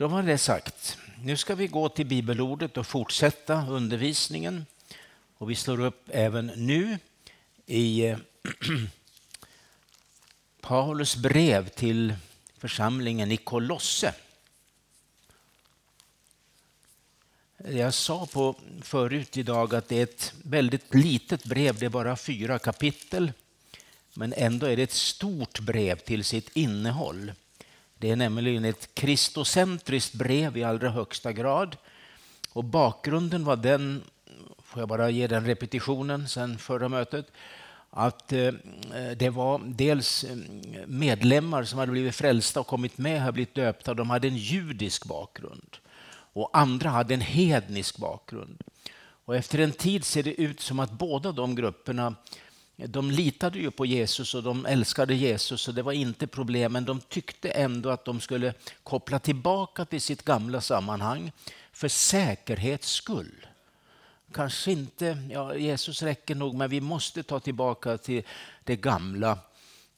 Då var det sagt. Nu ska vi gå till bibelordet och fortsätta undervisningen. Och vi slår upp även nu i eh, Paulus brev till församlingen i Kolosse. Jag sa på förut idag att det är ett väldigt litet brev, det är bara fyra kapitel. Men ändå är det ett stort brev till sitt innehåll. Det är nämligen ett kristocentriskt brev i allra högsta grad. Och bakgrunden var den, får jag bara ge den repetitionen sen förra mötet, att eh, det var dels eh, medlemmar som hade blivit frälsta och kommit med, hade blivit döpta, de hade en judisk bakgrund. Och andra hade en hednisk bakgrund. Och efter en tid ser det ut som att båda de grupperna de litade ju på Jesus och de älskade Jesus och det var inte problem, men de tyckte ändå att de skulle koppla tillbaka till sitt gamla sammanhang för säkerhets skull. Kanske inte, ja, Jesus räcker nog, men vi måste ta tillbaka till det gamla.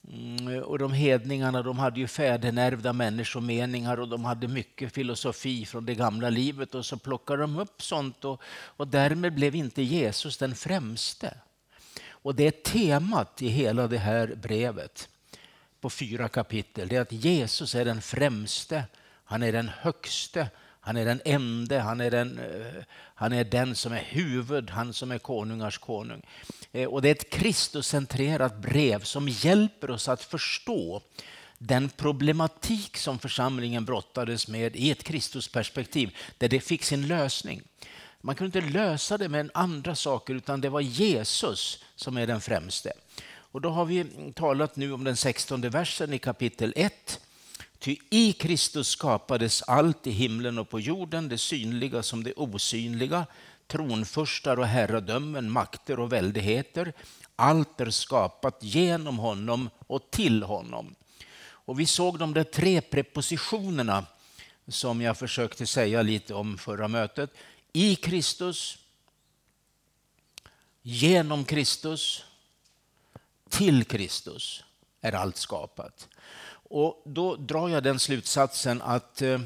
Mm, och de hedningarna de hade ju fädernärvda människomeningar och de hade mycket filosofi från det gamla livet och så plockade de upp sånt och, och därmed blev inte Jesus den främste. Och det är temat i hela det här brevet på fyra kapitel. Det är att Jesus är den främste, han är den högste, han är den ende, han är den, eh, han är den som är huvud, han som är konungars konung. Eh, och det är ett Kristuscentrerat brev som hjälper oss att förstå den problematik som församlingen brottades med i ett Kristusperspektiv, där det fick sin lösning. Man kunde inte lösa det med andra saker utan det var Jesus som är den främste. Och då har vi talat nu om den 16 versen i kapitel 1. Ty i Kristus skapades allt i himlen och på jorden, det synliga som det osynliga, tronfurstar och herradömen, makter och väldigheter. Allt är skapat genom honom och till honom. Och vi såg de där tre prepositionerna som jag försökte säga lite om förra mötet i Kristus, genom Kristus, till Kristus är allt skapat. Och då drar jag den slutsatsen att eh,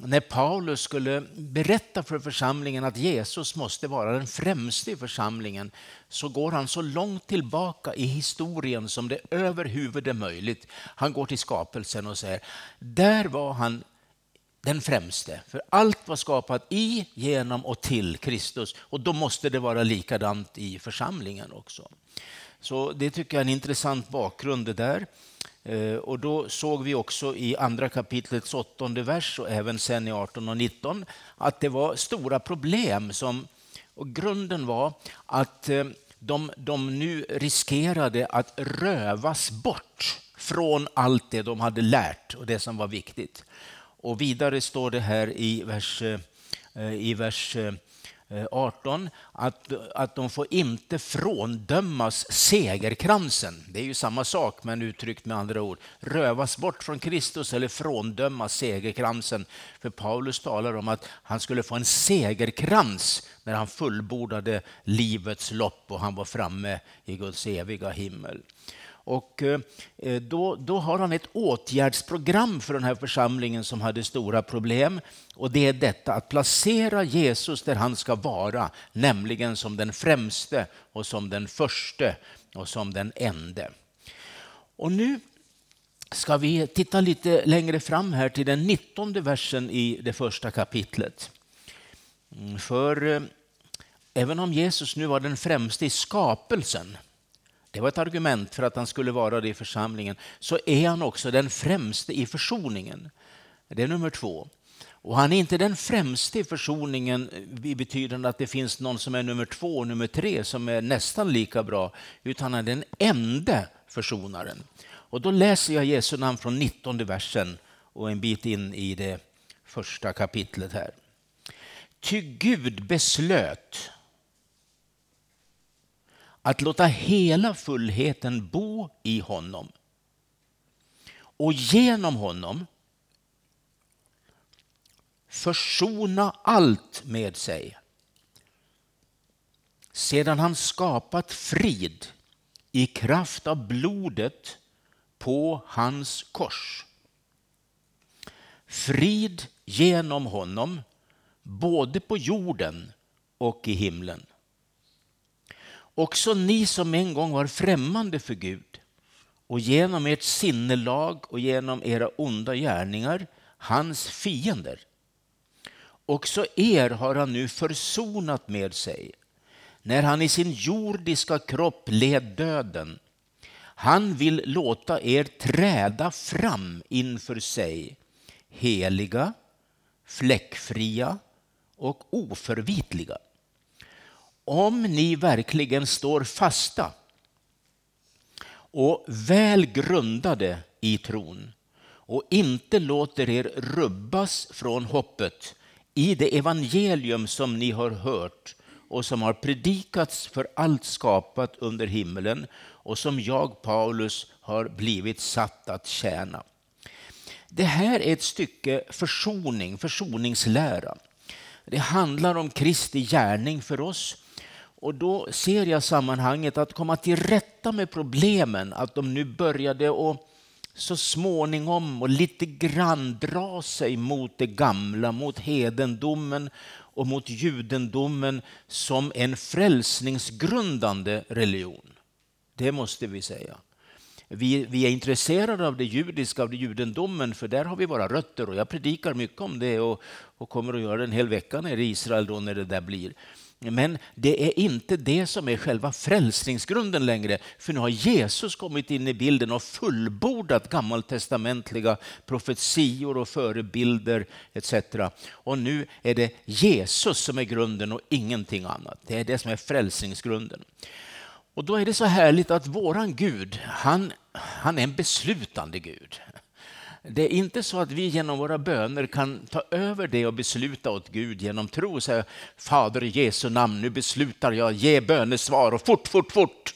när Paulus skulle berätta för församlingen att Jesus måste vara den främste i församlingen så går han så långt tillbaka i historien som det överhuvud är möjligt. Han går till skapelsen och säger, där var han den främste. För allt var skapat i, genom och till Kristus. Och då måste det vara likadant i församlingen också. Så det tycker jag är en intressant bakgrund det där. Eh, och då såg vi också i andra kapitlets åttonde vers och även sen i 18 och 19 att det var stora problem. som och Grunden var att eh, de, de nu riskerade att rövas bort från allt det de hade lärt och det som var viktigt. Och vidare står det här i vers, eh, i vers eh, 18 att, att de får inte fråndömas segerkransen. Det är ju samma sak men uttryckt med andra ord. Rövas bort från Kristus eller fråndömas segerkransen. För Paulus talar om att han skulle få en segerkrans när han fullbordade livets lopp och han var framme i Guds eviga himmel. Och eh, då, då har han ett åtgärdsprogram för den här församlingen som hade stora problem. Och det är detta att placera Jesus där han ska vara, nämligen som den främste och som den förste och som den ende. Och nu ska vi titta lite längre fram här till den 19 versen i det första kapitlet. Mm, för eh, även om Jesus nu var den främste i skapelsen det var ett argument för att han skulle vara det i församlingen, så är han också den främste i försoningen. Det är nummer två. Och han är inte den främste i försoningen i betydande att det finns någon som är nummer två och nummer tre som är nästan lika bra, utan han är den enda försonaren. Och då läser jag Jesu namn från 19 versen och en bit in i det första kapitlet här. Ty Gud beslöt att låta hela fullheten bo i honom och genom honom försona allt med sig. Sedan han skapat frid i kraft av blodet på hans kors. Frid genom honom, både på jorden och i himlen. Också ni som en gång var främmande för Gud och genom ert sinnelag och genom era onda gärningar hans fiender. Också er har han nu försonat med sig när han i sin jordiska kropp led döden. Han vill låta er träda fram inför sig heliga, fläckfria och oförvitliga. Om ni verkligen står fasta och väl grundade i tron och inte låter er rubbas från hoppet i det evangelium som ni har hört och som har predikats för allt skapat under himmelen och som jag, Paulus, har blivit satt att tjäna. Det här är ett stycke försoning, försoningslära. Det handlar om Kristi gärning för oss. Och då ser jag sammanhanget att komma till rätta med problemen, att de nu började och så småningom och lite grann dra sig mot det gamla, mot hedendomen och mot judendomen som en frälsningsgrundande religion. Det måste vi säga. Vi, vi, är intresserade av det judiska, av det judendomen, för där har vi våra rötter och jag predikar mycket om det och, och kommer att göra det en hel vecka nere i Israel då när det där blir. Men det är inte det som är själva frälsningsgrunden längre, för nu har Jesus kommit in i bilden och fullbordat gammaltestamentliga profetior och förebilder etc. Och nu är det Jesus som är grunden och ingenting annat. Det är det som är frälsningsgrunden. Och då är det så härligt att våran Gud, han, han är en beslutande Gud. Det är inte så att vi genom våra böner kan ta över det och besluta åt Gud genom tro och säga Fader i Jesu namn, nu beslutar jag, ge bönesvar och fort, fort, fort.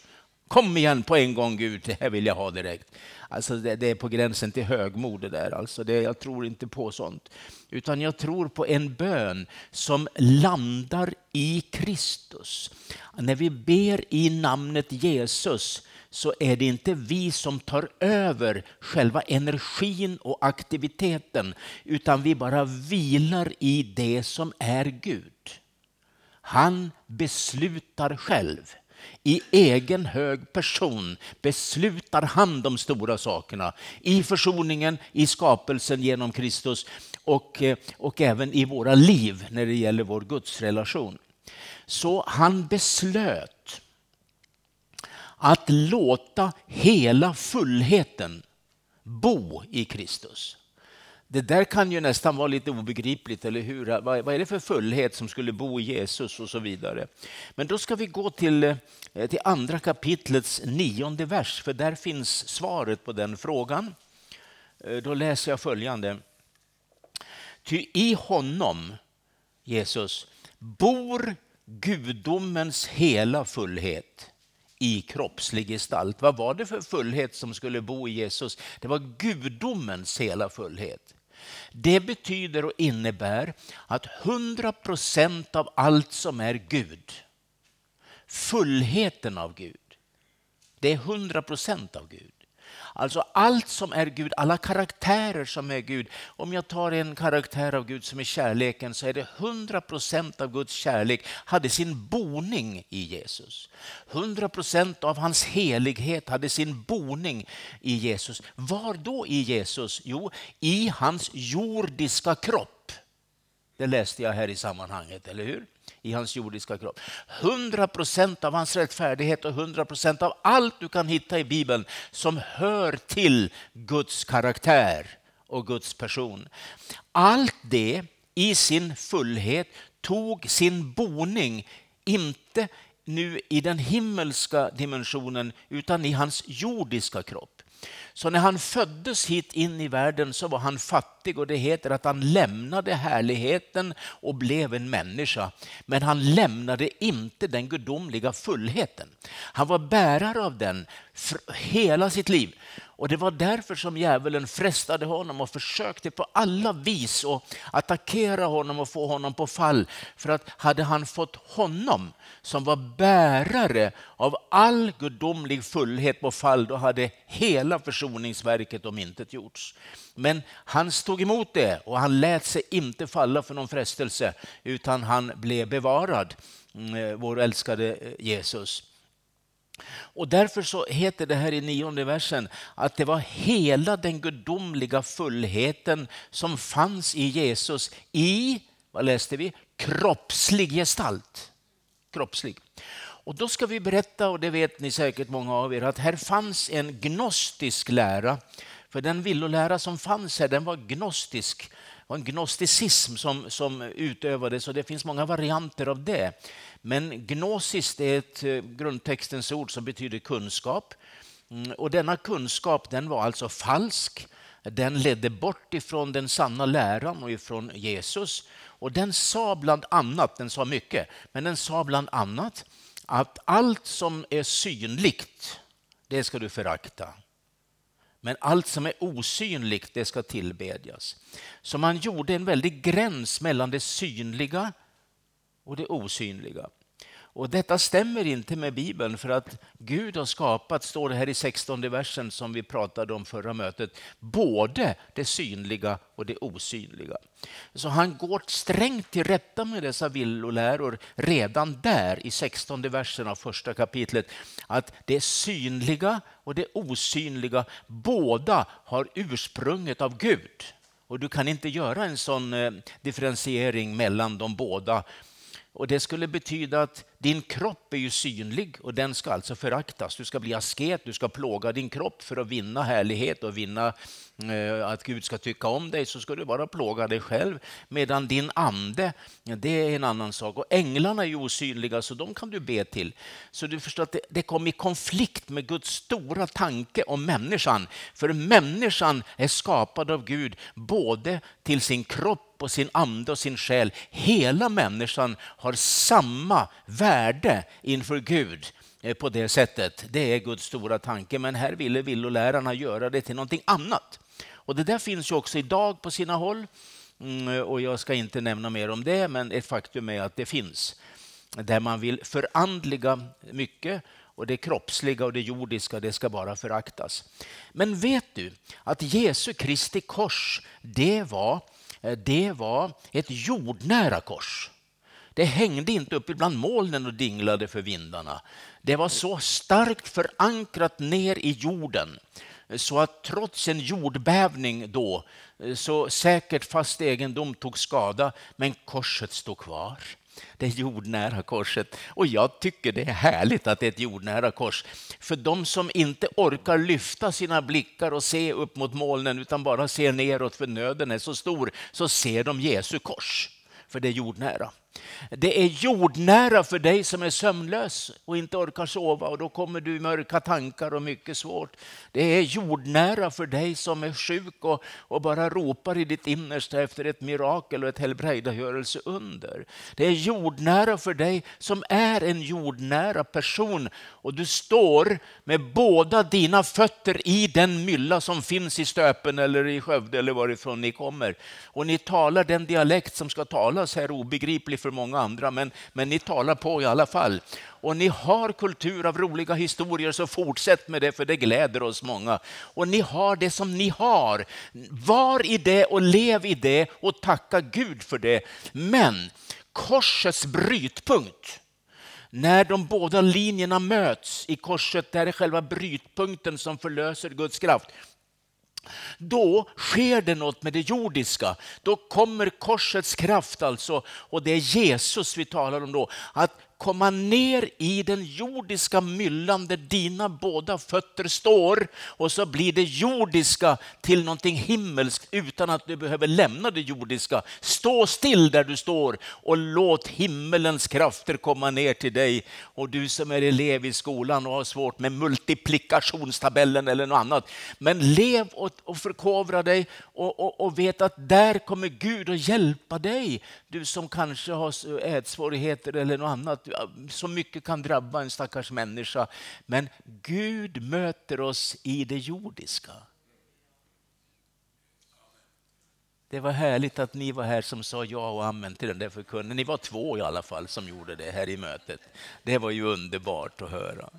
Kom igen på en gång Gud, det här vill jag ha direkt. Alltså det, det är på gränsen till högmod det där. Alltså det, jag tror inte på sånt. Utan jag tror på en bön som landar i Kristus. När vi ber i namnet Jesus så är det inte vi som tar över själva energin och aktiviteten, utan vi bara vilar i det som är Gud. Han beslutar själv. I egen hög person beslutar han de stora sakerna i försoningen, i skapelsen genom Kristus och, eh, och även i våra liv när det gäller vår gudsrelation. Så han beslöt att låta hela fullheten bo i Kristus. Det där kan ju nästan vara lite obegripligt, eller hur? Vad är det för fullhet som skulle bo i Jesus och så vidare? Men då ska vi gå till, eh, till andra kapitlets nionde vers, för där finns svaret på den frågan. Eh, då läser jag följande. Ty i honom, Jesus, bor gudomens hela fullhet i kroppslig gestalt. Vad var det för fullhet som skulle bo i Jesus? Det var gudomens hela fullhet. Det betyder och innebär att 100 procent av allt som är Gud, fullheten av Gud, det är 100 procent av Gud. Alltså allt som är Gud, alla karaktärer som är Gud. Om jag tar en karaktär av Gud som är kärleken så är det 100 procent av Guds kärlek hade sin boning i Jesus. 100 procent av hans helighet hade sin boning i Jesus. Var då i Jesus? Jo, i hans jordiska kropp. Det läste jag här i sammanhanget, eller hur? I hans jordiska kropp. 100 procent av hans rättfärdighet och 100 procent av allt du kan hitta i Bibeln som hör till Guds karaktär och Guds person. Allt det i sin fullhet tog sin boning, inte nu i den himmelska dimensionen utan i hans jordiska kropp. Så när han föddes hit in i världen så var han fattig och det heter att han lämnade härligheten och blev en människa. Men han lämnade inte den gudomliga fullheten. Han var bärare av den hela sitt liv. Och Det var därför som djävulen frestade honom och försökte på alla vis att attackera honom och få honom på fall. För att hade han fått honom som var bärare av all gudomlig fullhet på fall, då hade hela försoningsverket omintetgjorts. Men han stod emot det och han lät sig inte falla för någon frestelse utan han blev bevarad, mm, eh, vår älskade eh, Jesus. Och därför så heter det här i nionde versen att det var hela den gudomliga fullheten som fanns i Jesus i, vad läste vi, kroppslig gestalt. Kroppslig. Och då ska vi berätta, och det vet ni säkert många av er, att här fanns en gnostisk lära. För den villolära som fanns här, den var gnostisk var en gnosticism som, som utövades och det finns många varianter av det. Men gnosis är ett eh, grundtextens ord som betyder kunskap. Mm, och denna kunskap den var alltså falsk. Den ledde bort ifrån den sanna läran och ifrån Jesus. Och den sa bland annat, den sa mycket, men den sa bland annat att allt som är synligt, det ska du förakta. Men allt som är osynligt, det ska tillbedjas. Så man gjorde en väldig gräns mellan det synliga och det osynliga. Och detta stämmer inte med Bibeln för att Gud har skapat, står det här i 16 versen som vi pratade om förra mötet, både det synliga och det osynliga. Så han går strängt till rätta med dessa villoläror redan där i 16 versen av första kapitlet. Att det synliga och det osynliga båda har ursprunget av Gud. Och du kan inte göra en sån eh, differentiering mellan de båda och Det skulle betyda att din kropp är ju synlig och den ska alltså föraktas. Du ska bli asket, du ska plåga din kropp för att vinna härlighet och vinna eh, att Gud ska tycka om dig. Så ska du bara plåga dig själv. Medan din ande, det är en annan sak. Och änglarna är ju osynliga så de kan du be till. Så du förstår att det, det kom i konflikt med Guds stora tanke om människan. För människan är skapad av Gud både till sin kropp och sin ande och sin själ. Hela människan har samma värde inför Gud eh, på det sättet. Det är Guds stora tanke, men här ville villolärarna göra det till någonting annat. Och det där finns ju också idag på sina håll. Mm, och jag ska inte nämna mer om det, men ett faktum är att det finns. Där man vill förandliga mycket och det kroppsliga och det jordiska, det ska bara föraktas. Men vet du att Jesu Kristi kors, det var Eh, det var ett jordnära kors. Det hängde inte upp ibland molnen och dinglade för vindarna. Det var så starkt förankrat ner i jorden eh, så att trots en jordbävning då eh, så säkert fast egendom tog skada, men korset stod kvar det jordnära korset. Och jag tycker det är härligt att det är ett jordnära kors. För de som inte orkar lyfta sina blickar och se upp mot molnen utan bara ser neråt för nöden är så stor, så ser de Jesu kors. För det är jordnära. Det är jordnära för dig som är sömnlös och inte orkar sova och då kommer du i mörka tankar och mycket svårt. Det är jordnära för dig som är sjuk och, och bara ropar i ditt innersta efter ett mirakel och ett helbrägdagörelse under. Det är jordnära för dig som är en jordnära person och du står med båda dina fötter i den mylla som finns i Stöpen eller i Skövde eller varifrån ni kommer. Och ni talar den dialekt som ska talas här obegriplig för för många andra, men, men ni talar på i alla fall. Och ni har kultur av roliga historier, så fortsätt med det, för det gläder oss många. Och ni har det som ni har. Var i det och lev i det och tacka Gud för det. Men korsets brytpunkt, när de båda linjerna möts i korset, där är själva brytpunkten som förlöser Guds kraft. Då sker det något med det jordiska. Då kommer korsets kraft alltså, och det är Jesus vi talar om då. Att komma ner i den jordiska myllan där dina båda fötter står och så blir det jordiska till någonting himmelskt utan att du behöver lämna det jordiska. Stå still där du står och låt himmelens krafter komma ner till dig. Och du som är elev i skolan och har svårt med multiplikationstabellen eller något annat. Men lev och, förkovra dig och, och, och vet att där kommer Gud att hjälpa dig. Du som kanske har ätsvårigheter eller något annat så mycket kan drabba en stackars människa. Men Gud möter oss i det jordiska. Det var härligt att ni var här som sa ja och amen till den där förkunnelsen. Ni var två i alla fall som gjorde det här i mötet. Det var ju underbart att höra.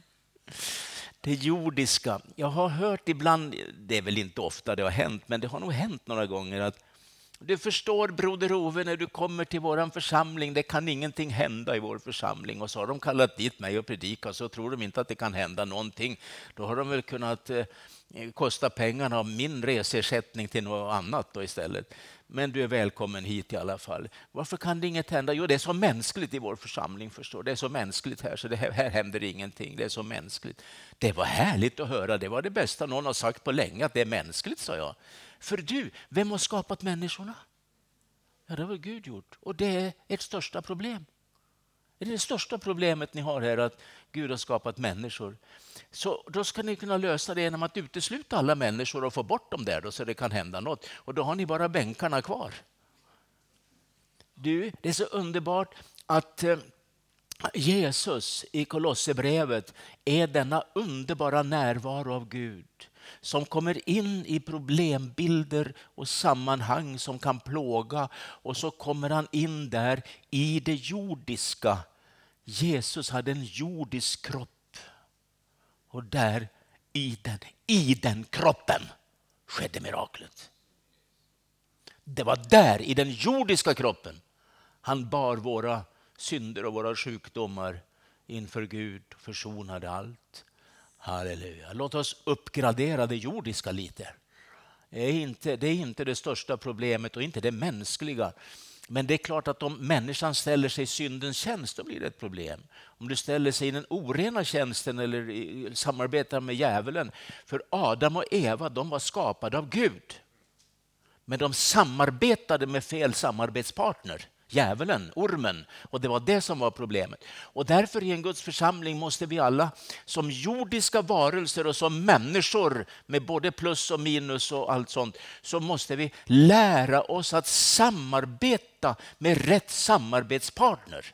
Det jordiska. Jag har hört ibland, det är väl inte ofta det har hänt, men det har nog hänt några gånger att du förstår broder Ove när du kommer till vår församling, det kan ingenting hända i vår församling. Och så har de kallat dit mig och predika så tror de inte att det kan hända någonting. Då har de väl kunnat eh, kosta pengarna av min resersättning till något annat då istället. Men du är välkommen hit i alla fall. Varför kan det inget hända? Jo, det är så mänskligt i vår församling. förstår Det är så mänskligt här, så det här, här händer ingenting. Det är så mänskligt. Det var härligt att höra. Det var det bästa någon har sagt på länge, att det är mänskligt, sa jag. För du, vem har skapat människorna? Ja, det har Gud gjort. Och det är ert största problem. Det är det största problemet ni har här, att Gud har skapat människor. Så då ska ni kunna lösa det genom att utesluta alla människor och få bort dem där då, så det kan hända något. Och då har ni bara bänkarna kvar. Du, det är så underbart att eh, Jesus i Kolosserbrevet är denna underbara närvaro av Gud som kommer in i problembilder och sammanhang som kan plåga och så kommer han in där i det jordiska. Jesus hade en jordisk kropp och där i den, i den kroppen skedde miraklet. Det var där, i den jordiska kroppen, han bar våra synder och våra sjukdomar inför Gud och försonade allt. Halleluja. Låt oss uppgradera det jordiska lite. Det är, inte, det är inte det största problemet och inte det mänskliga. Men det är klart att om människan ställer sig i syndens tjänst, då blir det ett problem. Om du ställer sig i den orena tjänsten eller samarbetar med djävulen. För Adam och Eva, de var skapade av Gud. Men de samarbetade med fel samarbetspartner djävulen, ormen. Och det var det som var problemet. Och därför i en Guds församling måste vi alla som jordiska varelser och som människor med både plus och minus och allt sånt, så måste vi lära oss att samarbeta med rätt samarbetspartner.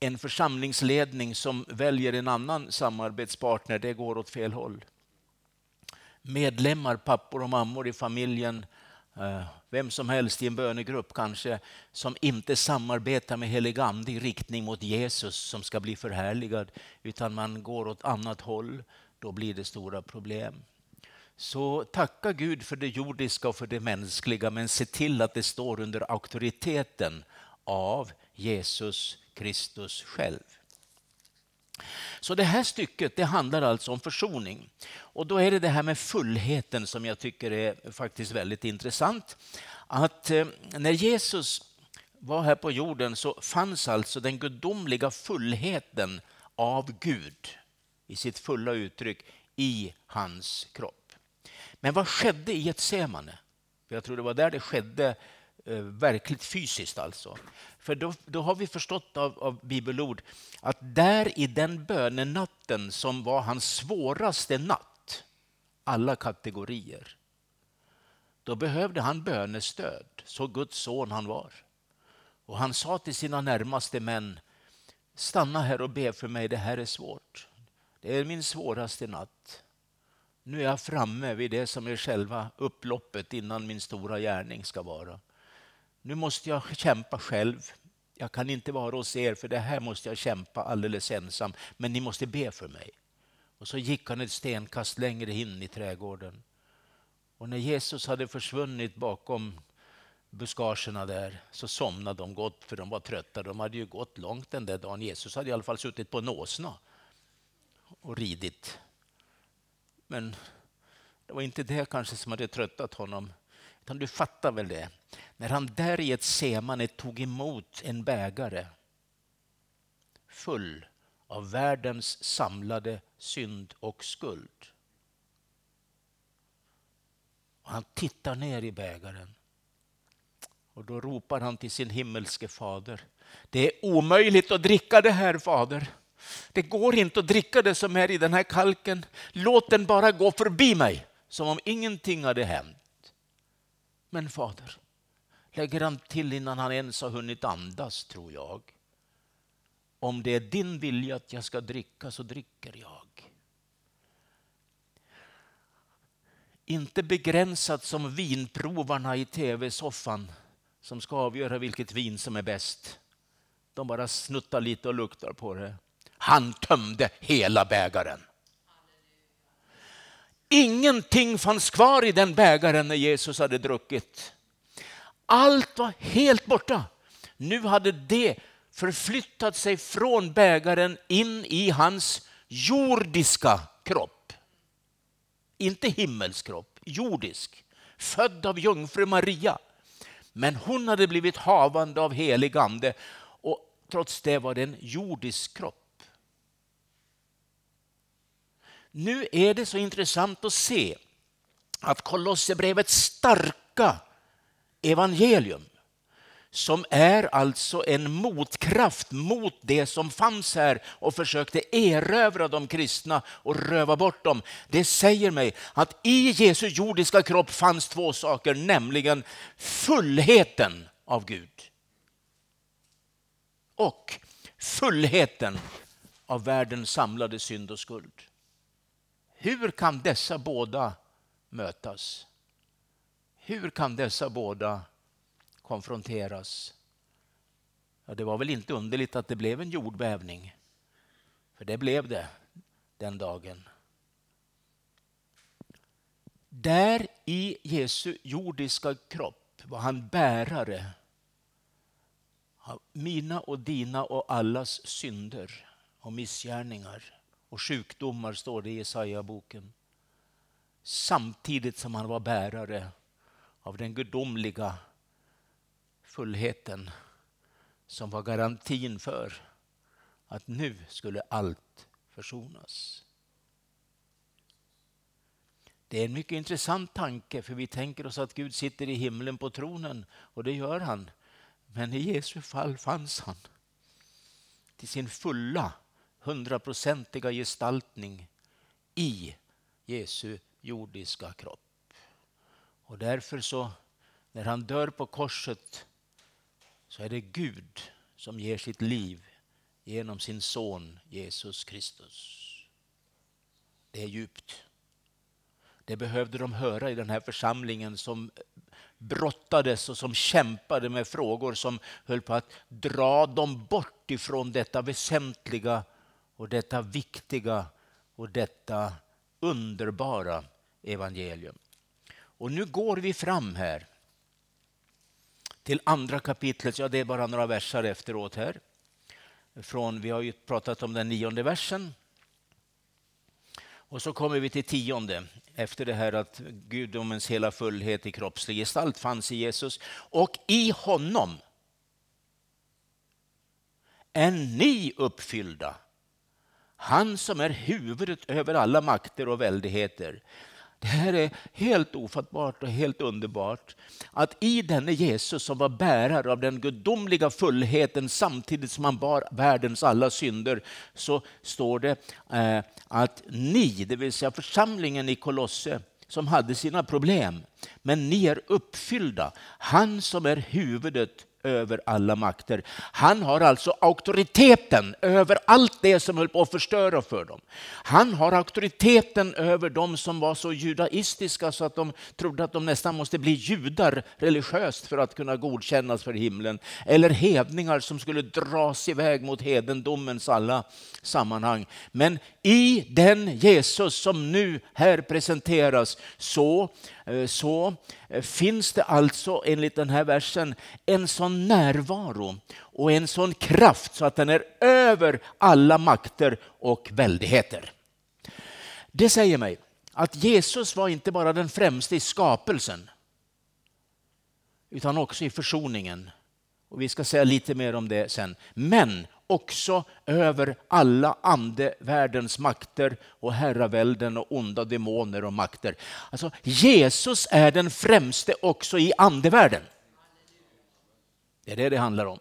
En församlingsledning som väljer en annan samarbetspartner, det går åt fel håll. Medlemmar, pappor och mammor i familjen Eh, vem som helst i en bönegrupp kanske som inte samarbetar med helig ande i riktning mot Jesus som ska bli förhärligad utan man går åt annat håll, då blir det stora problem. Så tacka Gud för det jordiska och för det mänskliga men se till att det står under auktoriteten av Jesus Kristus själv. Så det här stycket det handlar alltså om försoning. Och då är det det här med fullheten som jag tycker är faktiskt väldigt intressant. Att eh, när Jesus var här på jorden så fanns alltså den gudomliga fullheten av Gud i sitt fulla uttryck i hans kropp. Men vad skedde i Getsemane? Jag tror det var där det skedde Eh, verkligt fysiskt alltså. För då, då har vi förstått av, av bibelord att där i den bönenatten som var hans svåraste natt, alla kategorier, då behövde han bönestöd, så Guds son han var. Och han sa till sina närmaste män, stanna här och be för mig, det här är svårt. Det är min svåraste natt. Nu är jag framme vid det som är själva upploppet innan min stora gärning ska vara nu måste jag kämpa själv. Jag kan inte vara hos er för det här måste jag kämpa alldeles ensam. Men ni måste be för mig. Och så gick han ett stenkast längre in i trädgården. Och när Jesus hade försvunnit bakom buskagerna där så somnade de gott för de var trötta. De hade ju gått långt den där dagen. Jesus hade i alla fall suttit på en åsna och ridit. Men det var inte det kanske som hade tröttat honom. Utan du fattar väl det? När han där i ett semane tog emot en bägare full av världens samlade synd och skuld. Och han tittar ner i bägaren och då ropar han till sin himmelske fader. Det är omöjligt att dricka det här fader. Det går inte att dricka det som är i den här kalken. Låt den bara gå förbi mig som om ingenting hade hänt. Men fader, lägger han till innan han ens har hunnit andas, tror jag. Om det är din vilja att jag ska dricka så dricker jag. Inte begränsat som vinprovarna i tv-soffan som ska avgöra vilket vin som är bäst. De bara snuttar lite och luktar på det. Han tömde hela bägaren. Ingenting fanns kvar i den bägaren när Jesus hade druckit. Allt var helt borta. Nu hade det förflyttat sig från bägaren in i hans jordiska kropp. Inte himmelskropp, jordisk. Född av jungfru Maria. Men hon hade blivit havande av helig ande och trots det var det en jordisk kropp. Nu är det så intressant att se att Kolosserbrevets starka evangelium som är alltså en motkraft mot det som fanns här och försökte erövra de kristna och röva bort dem. Det säger mig att i Jesu jordiska kropp fanns två saker, nämligen fullheten av Gud och fullheten av världens samlade synd och skuld. Hur kan dessa båda mötas? Hur kan dessa båda konfronteras? Ja, det var väl inte underligt att det blev en jordbävning. För det blev det den dagen. Där i Jesu jordiska kropp var han bärare av mina och dina och allas synder och missgärningar och sjukdomar, står det i Jesaja-boken. Samtidigt som han var bärare av den gudomliga fullheten som var garantin för att nu skulle allt försonas. Det är en mycket intressant tanke för vi tänker oss att Gud sitter i himlen på tronen och det gör han. Men i Jesu fall fanns han till sin fulla hundraprocentiga gestaltning i Jesu jordiska kropp. Och därför så, när han dör på korset, så är det Gud som ger sitt liv genom sin son Jesus Kristus. Det är djupt. Det behövde de höra i den här församlingen som brottades och som kämpade med frågor som höll på att dra dem bort ifrån detta väsentliga och detta viktiga och detta underbara evangelium. Och nu går vi fram här till andra kapitlet, ja det är bara några versar efteråt här. Från, vi har ju pratat om den nionde versen. Och så kommer vi till tionde, efter det här att gudomens hela fullhet i kroppslig gestalt fanns i Jesus. Och i honom är ni uppfyllda han som är huvudet över alla makter och väldigheter. Det här är helt ofattbart och helt underbart. Att i denne Jesus som var bärare av den gudomliga fullheten samtidigt som han bar världens alla synder så står det eh, att ni, det vill säga församlingen i Kolosse som hade sina problem, men ni är uppfyllda. Han som är huvudet över alla makter. Han har alltså auktoriteten över allt det som höll på att förstöra för dem. Han har auktoriteten över dem som var så judaistiska så att de trodde att de nästan måste bli judar religiöst för att kunna godkännas för himlen. Eller hedningar som skulle dras iväg mot hedendomens alla sammanhang. Men i den Jesus som nu här presenteras så Eh, så eh, finns det alltså enligt den här versen en sån närvaro och en sån kraft så att den är över alla makter och väldigheter. Det säger mig att Jesus var inte bara den främste i skapelsen utan också i försoningen. Och Vi ska säga lite mer om det sen. Men också över alla andevärldens makter och herravälden och onda demoner och makter. Alltså Jesus är den främste också i andevärlden. Det är det det handlar om.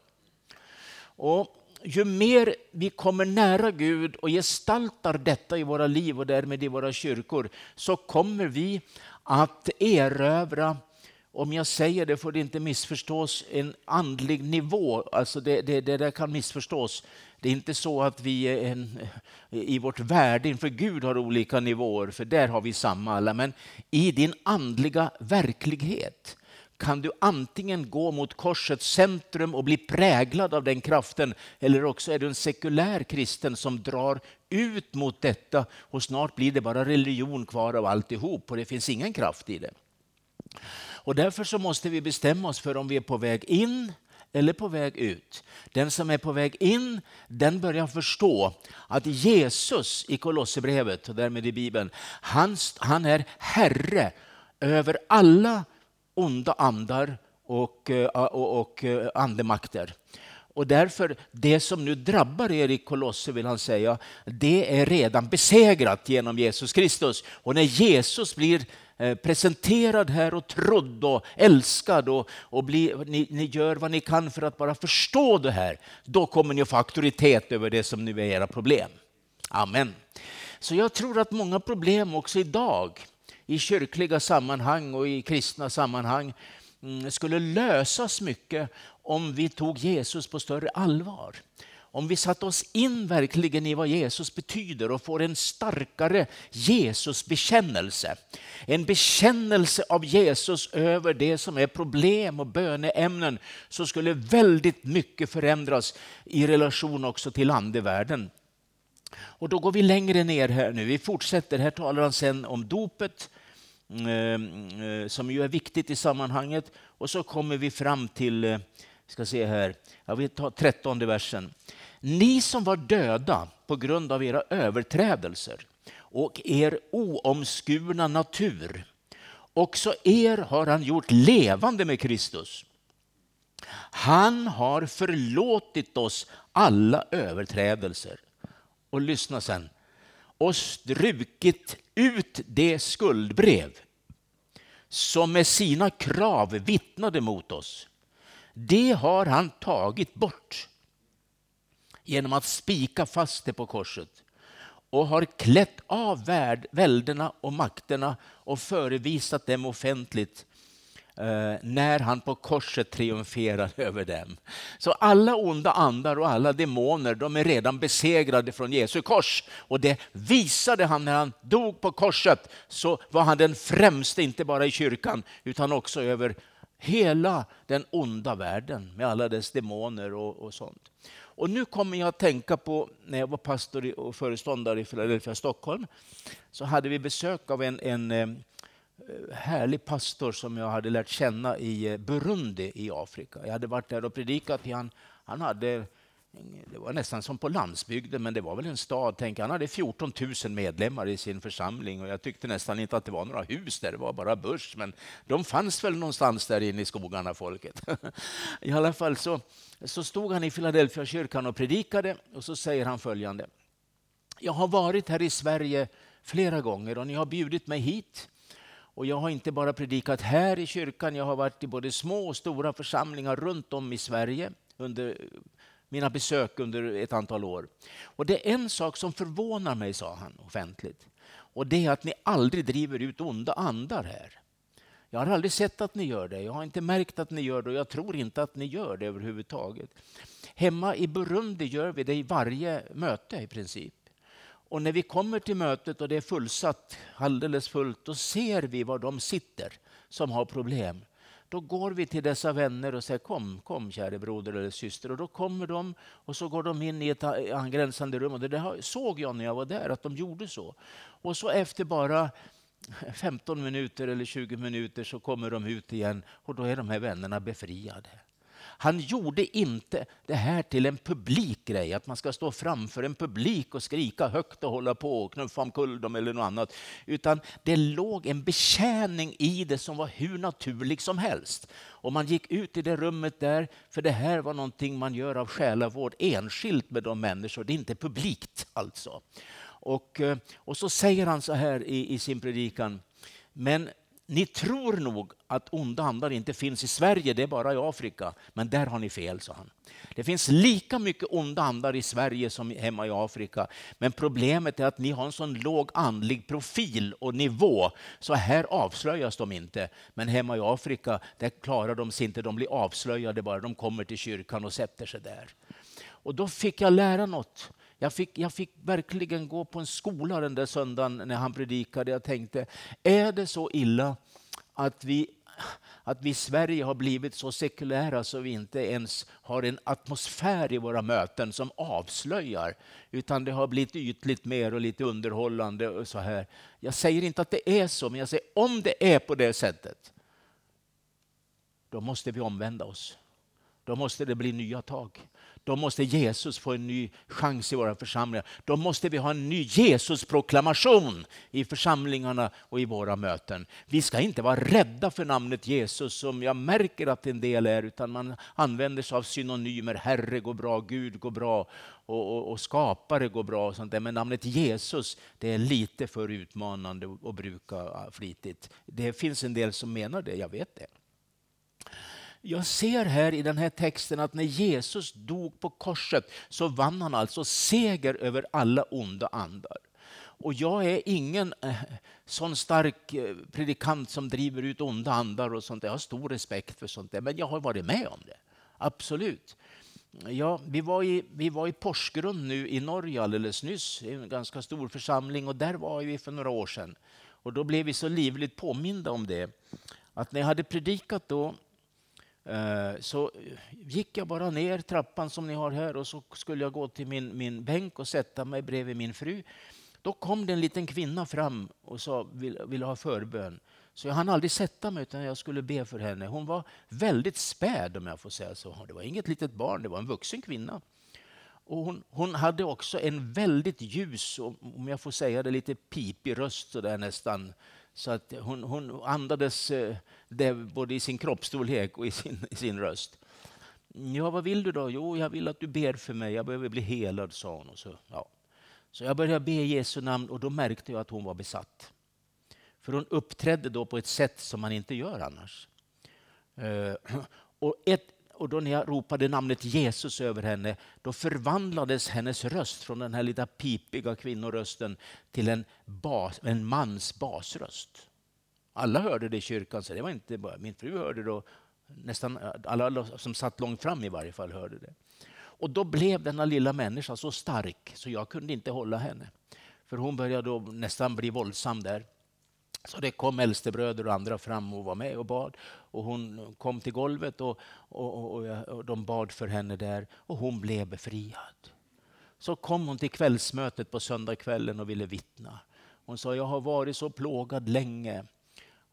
Och ju mer vi kommer nära Gud och gestaltar detta i våra liv och därmed i våra kyrkor så kommer vi att erövra om jag säger det får det inte missförstås en andlig nivå. Alltså det, det, det där kan missförstås. Det är inte så att vi en, i vårt värde inför Gud har olika nivåer, för där har vi samma alla. Men i din andliga verklighet kan du antingen gå mot korsets centrum och bli präglad av den kraften eller också är du en sekulär kristen som drar ut mot detta och snart blir det bara religion kvar av alltihop och det finns ingen kraft i det. Och därför så måste vi bestämma oss för om vi är på väg in eller på väg ut. Den som är på väg in, den börjar förstå att Jesus i Kolosserbrevet och därmed i Bibeln, han, han är Herre över alla onda andar och, eh, och, och eh, andemakter. Och därför, det som nu drabbar er i Kolosser vill han säga, det är redan besegrat genom Jesus Kristus. Och när Jesus blir Eh, presenterad här och trodd och älskad och, och bli, ni, ni, gör vad ni kan för att bara förstå det här, då kommer ni att få auktoritet över det som nu är era problem. Amen. Så jag tror att många problem också idag i kyrkliga sammanhang och i kristna sammanhang mm, skulle lösas mycket om vi tog Jesus på större allvar om vi satte oss in verkligen i vad Jesus betyder och får en starkare Jesusbekännelse. En bekännelse av Jesus över det som är problem och böneämnen så skulle väldigt mycket förändras i relation också till andevärlden. Och då går vi längre ner här nu. Vi fortsätter. Här talar han sen om dopet eh, eh, som ju är viktigt i sammanhanget. Och så kommer vi fram till, eh, ska se här, jag vill ta trettonde versen. Ni som var döda på grund av era överträdelser och er oomskurna natur, också er har han gjort levande med Kristus. Han har förlåtit oss alla överträdelser. Och lyssna sen. Och strukit ut det skuldbrev som med sina krav vittnade mot oss. Det har han tagit bort genom att spika fast det på korset och har klätt av värld, välderna och makterna och förevisat dem offentligt eh, när han på korset triumferar över dem. Så alla onda andar och alla demoner de är redan besegrade från Jesu kors. Och det visade han när han dog på korset. Så var han den främste, inte bara i kyrkan, utan också över hela den onda världen med alla dess demoner och, och sånt. Och nu kommer jag att tänka på när jag var pastor och föreståndare i Philadelphia, Stockholm. Så hade vi besök av en, en eh, härlig pastor som jag hade lärt känna i eh, Burundi i Afrika. Jag hade varit där och predikat. Han, han hade det var nästan som på landsbygden, men det var väl en stad. Tänk, han hade 14 000 medlemmar i sin församling och jag tyckte nästan inte att det var några hus där, det var bara börs. Men de fanns väl någonstans där inne i skogarna, folket. I alla fall så, så stod han i Philadelphia kyrkan och predikade och så säger han följande. Jag har varit här i Sverige flera gånger och ni har bjudit mig hit. Och jag har inte bara predikat här i kyrkan, jag har varit i både små och stora församlingar runt om i Sverige under mina besök under ett antal år. Och det är en sak som förvånar mig, sa han offentligt. Och det är att ni aldrig driver ut onda andar här. Jag har aldrig sett att ni gör det. Jag har inte märkt att ni gör det och jag tror inte att ni gör det överhuvudtaget. Hemma i Burundi gör vi det i varje möte i princip. Och när vi kommer till mötet och det är fullsatt, alldeles fullt, då ser vi var de sitter som har problem. Då går vi till dessa vänner och säger kom, kom käre broder eller syster. Och då kommer de och så går de in i ett angränsande rum. Och det såg jag när jag var där, att de gjorde så. Och så efter bara 15 minuter eller 20 minuter så kommer de ut igen och då är de här vännerna befriade. Han gjorde inte det här till en publik grej, att man ska stå framför en publik och skrika högt och hålla på och knuffa omkull dem eller något annat. Utan det låg en betjäning i det som var hur naturlig som helst. Och man gick ut i det rummet där, för det här var någonting man gör av själavård enskilt med de människor, det är inte publikt alltså. Och, eh, och så säger han så här i, i sin predikan, men ni tror nog att onda andar inte finns i Sverige, det är bara i Afrika. Men där har ni fel, sa han. Det finns lika mycket onda andar i Sverige som hemma i Afrika. Men problemet är att ni har en sån låg andlig profil och nivå, så här avslöjas de inte. Men hemma i Afrika, där klarar de sig inte, de blir avslöjade bara de kommer till kyrkan och sätter sig där. Och då fick jag lära något. Jag fick, jag fick verkligen gå på en skola den där söndagen när han predikade. Jag tänkte, är det så illa att vi att vi i Sverige har blivit så sekulära så vi inte ens har en atmosfär i våra möten som avslöjar, utan det har blivit ytligt mer och lite underhållande och så här. Jag säger inte att det är så, men jag säger om det är på det sättet, då måste vi omvända oss. Då måste det bli nya tag. Då måste Jesus få en ny chans i våra församlingar. Då måste vi ha en ny Jesus-proklamation i församlingarna och i våra möten. Vi ska inte vara rädda för namnet Jesus som jag märker att en del är, utan man använder sig av synonymer. Herre går bra, Gud går bra och, och, och skapare går bra. Och sånt där. Men namnet Jesus det är lite för utmanande att bruka flitigt. Det finns en del som menar det, jag vet det. Jag ser här i den här texten att när Jesus dog på korset så vann han alltså seger över alla onda andar. Och jag är ingen eh, sån stark eh, predikant som driver ut onda andar och sånt. Jag har stor respekt för sånt där, men jag har varit med om det. Absolut. Ja, vi, var i, vi var i Porsgrunn nu i Norge alldeles nyss, en ganska stor församling, och där var vi för några år sedan. Och då blev vi så livligt påminda om det, att när jag hade predikat då Eh, så gick jag bara ner trappan som ni har här och så skulle jag gå till min, min bänk och sätta mig bredvid min fru. Då kom det en liten kvinna fram och sa vill, vill ha förbön. Så jag hann aldrig sätta mig utan jag skulle be för henne. Hon var väldigt späd om jag får säga så. Det var inget litet barn, det var en vuxen kvinna. Och hon, hon hade också en väldigt ljus, om jag får säga det, lite pipig röst så där nästan så att hon, hon andades eh, det både i sin kroppsstorlek och i sin, i sin röst. Ja, vad vill du då? Jo, jag vill att du ber för mig. Jag behöver bli helad, sa hon. Och så, ja. så jag började be i Jesu namn och då märkte jag att hon var besatt. För hon uppträdde då på ett sätt som man inte gör annars. Eh, och ett, och då när jag ropade namnet Jesus över henne, då förvandlades hennes röst från den här lilla pipiga kvinnorösten till en, bas, en mans basröst. Alla hörde det i kyrkan, så det var inte bara min fru hörde det och nästan alla som satt långt fram i varje fall hörde det. Och då blev denna lilla människa så stark så jag kunde inte hålla henne. För hon började då nästan bli våldsam där. Så det kom äldstebröder och andra fram och var med och bad. Och hon kom till golvet och, och, och, och, de bad för henne där och hon blev befriad. Så kom hon till kvällsmötet på söndagskvällen och ville vittna. Hon sa, jag har varit så plågad länge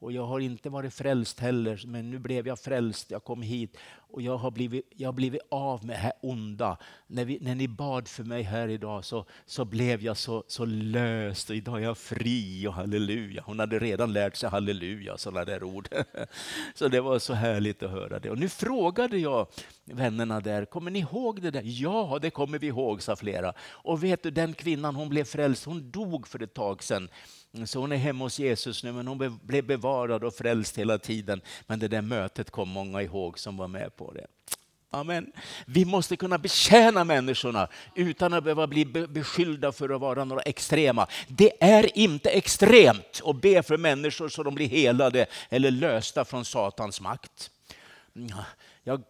och jag har inte varit frälst heller, men nu blev jag frälst. Jag kom hit och jag har blivit, jag har blivit av med det här onda. När, vi, när ni bad för mig här idag så, så blev jag så, så löst och idag är jag fri och halleluja. Hon hade redan lärt sig halleluja, sådana där ord. Så det var så härligt att höra det. Och nu frågade jag vännerna där, kommer ni ihåg det där? Ja, det kommer vi ihåg, sa flera. Och vet du, den kvinnan hon blev frälst, hon dog för ett tag sedan. Mm, så hon är hemma hos Jesus nu, men hon blev bevarad och frälst hela tiden. Men det där mötet kom många ihåg som var med på det. Amen. Vi måste kunna betjäna människorna utan att behöva bli beskyllda för att vara några extrema. Det är inte extremt att be för människor så de blir helade eller lösta från Satans makt. Mm, jag,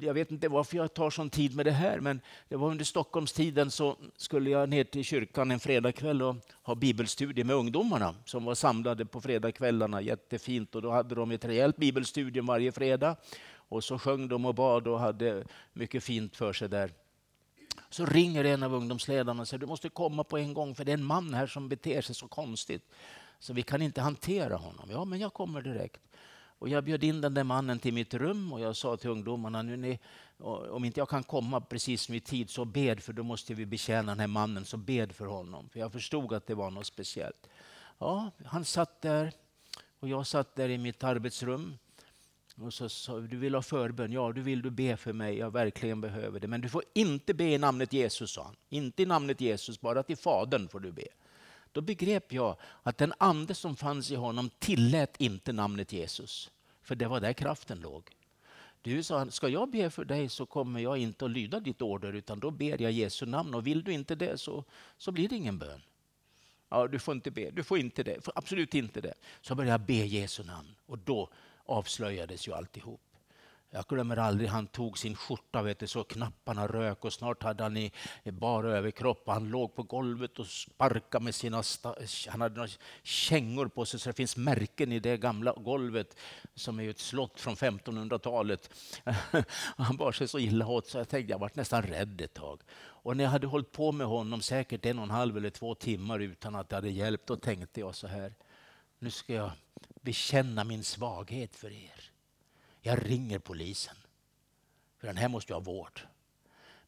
jag, vet inte varför jag tar sån tid med det här, men det var under Stockholmstiden så skulle jag ner till kyrkan en fredagkväll och ha bibelstudie med ungdomarna som var samlade på fredagskvällarna. Jättefint. Och då hade de ett rejält bibelstudium varje fredag. Och så sjöng de och bad och hade mycket fint för sig där. Så ringer en av ungdomsledarna och säger du måste komma på en gång för det är en man här som beter sig så konstigt. Så vi kan inte hantera honom. Ja, men jag kommer direkt. Och jag bjöd in den där mannen till mitt rum och jag sa till ungdomarna, nu ni, om inte jag kan komma precis vid tid så bed för då måste vi betjäna den här mannen, så bed för honom. För jag förstod att det var något speciellt. Ja, han satt där och jag satt där i mitt arbetsrum. Och så sa du vill ha förbön? Ja, du vill du be för mig? Jag verkligen behöver det. Men du får inte be i namnet Jesus, sa han. Inte i namnet Jesus, bara till Fadern får du be. Då begrep jag att den ande som fanns i honom tillät inte namnet Jesus. För det var där kraften låg. Du sa, ska jag be för dig så kommer jag inte att lyda ditt order utan då ber jag Jesu namn och vill du inte det så, så blir det ingen bön. Ja, du får inte be, du får inte det, får absolut inte det. Så började jag be Jesu namn och då avslöjades ju alltihop. Jag glömmer aldrig, han tog sin skjorta, vet du, så knapparna rök och snart hade han i, i bara överkropp. Han låg på golvet och sparkade med sina... Han hade några kängor på sig så det finns märken i det gamla golvet som är ett slott från 1500-talet. Han bar sig så illa åt så jag tänkte jag var nästan rädd ett tag. Och när jag hade hållit på med honom säkert en och en halv eller två timmar utan att det hade hjälpt, då tänkte jag så här. Nu ska jag bekänna min svaghet för er. Jag ringer polisen. För den här måste jag ha vård.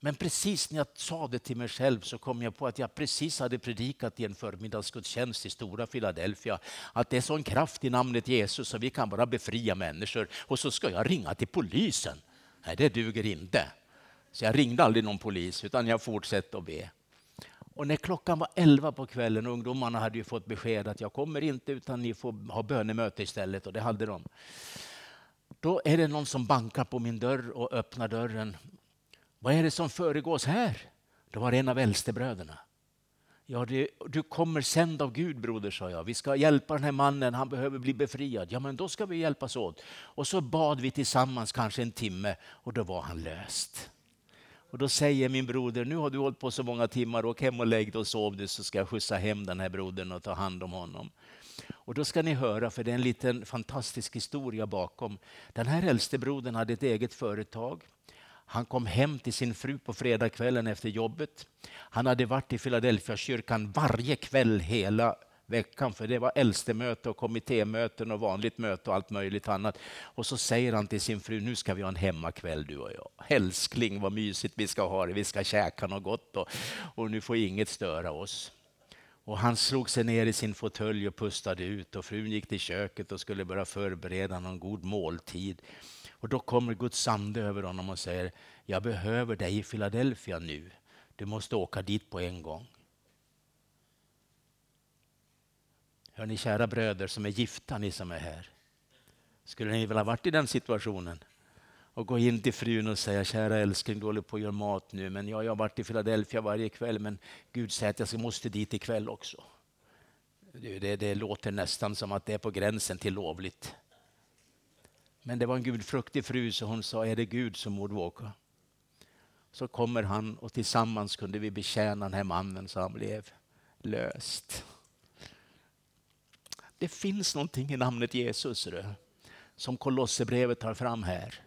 Men precis när jag sa det till mig själv så kom jag på att jag precis hade predikat i en förmiddagsgudstjänst i stora Philadelphia. Att det är sån kraft i namnet Jesus så vi kan bara befria människor. Och så ska jag ringa till polisen. Nej, det duger inte. Så jag ringde aldrig någon polis utan jag fortsatte att be. Och när klockan var elva på kvällen, och ungdomarna hade ju fått besked att jag kommer inte utan ni får ha bönemöte istället och det hade de. Då är det någon som bankar på min dörr och öppnar dörren. Vad är det som föregås här? Det var en av äldstebröderna. Ja, det, du kommer sänd av Gud broder, sa jag. Vi ska hjälpa den här mannen, han behöver bli befriad. Ja, men då ska vi hjälpas åt. Och så bad vi tillsammans kanske en timme och då var han löst. Och då säger min broder, nu har du hållit på så många timmar, åk hem och lägg dig och sov du så ska jag skjutsa hem den här brodern och ta hand om honom. Och då ska ni höra, för det är en liten fantastisk historia bakom. Den här äldste brodern hade ett eget företag. Han kom hem till sin fru på fredagskvällen efter jobbet. Han hade varit i Philadelphia kyrkan varje kväll hela veckan, för det var äldstemöte och kommittémöten och vanligt möte och allt möjligt annat. Och så säger han till sin fru, nu ska vi ha en hemmakväll du och jag. Älskling, vad mysigt vi ska ha det, vi ska käka något gott och, och nu får inget störa oss. Och han slog sig ner i sin fåtölj och pustade ut och frun gick till köket och skulle börja förbereda någon god måltid. Och då kommer Guds ande över honom och säger, jag behöver dig i Philadelphia nu. Du måste åka dit på en gång. Hör ni kära bröder som är gifta, ni som är här. Skulle ni vilja ha varit i den situationen? Och gå in till frun och säga kära älskling, du håller på att göra mat nu, men jag har varit i Philadelphia varje kväll, men Gud säger att jag måste dit ikväll också. Det, det, det låter nästan som att det är på gränsen till lovligt. Men det var en gudfruktig fru, så hon sa, är det Gud som borde åka? Så kommer han och tillsammans kunde vi betjäna den här mannen så han blev löst. Det finns någonting i namnet Jesus som Kolosserbrevet tar fram här.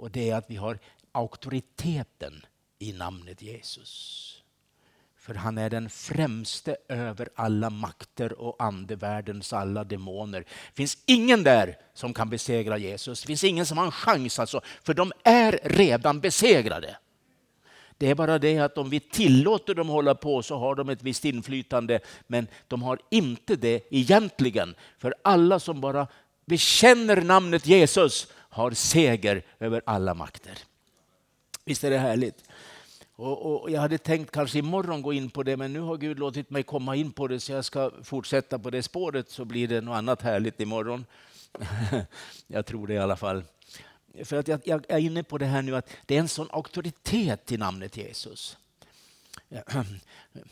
Och det är att vi har auktoriteten i namnet Jesus. För han är den främste över alla makter och andevärldens alla demoner. Det finns ingen där som kan besegra Jesus. Det finns ingen som har en chans, alltså, för de är redan besegrade. Det är bara det att om vi tillåter dem hålla på så har de ett visst inflytande, men de har inte det egentligen. För alla som bara bekänner namnet Jesus har seger över alla makter. Visst är det härligt? Och, och, jag hade tänkt kanske imorgon gå in på det, men nu har Gud låtit mig komma in på det, så jag ska fortsätta på det spåret, så blir det något annat härligt imorgon. jag tror det i alla fall. För att jag, jag, är inne på det här nu, att det är en sån auktoritet i namnet Jesus.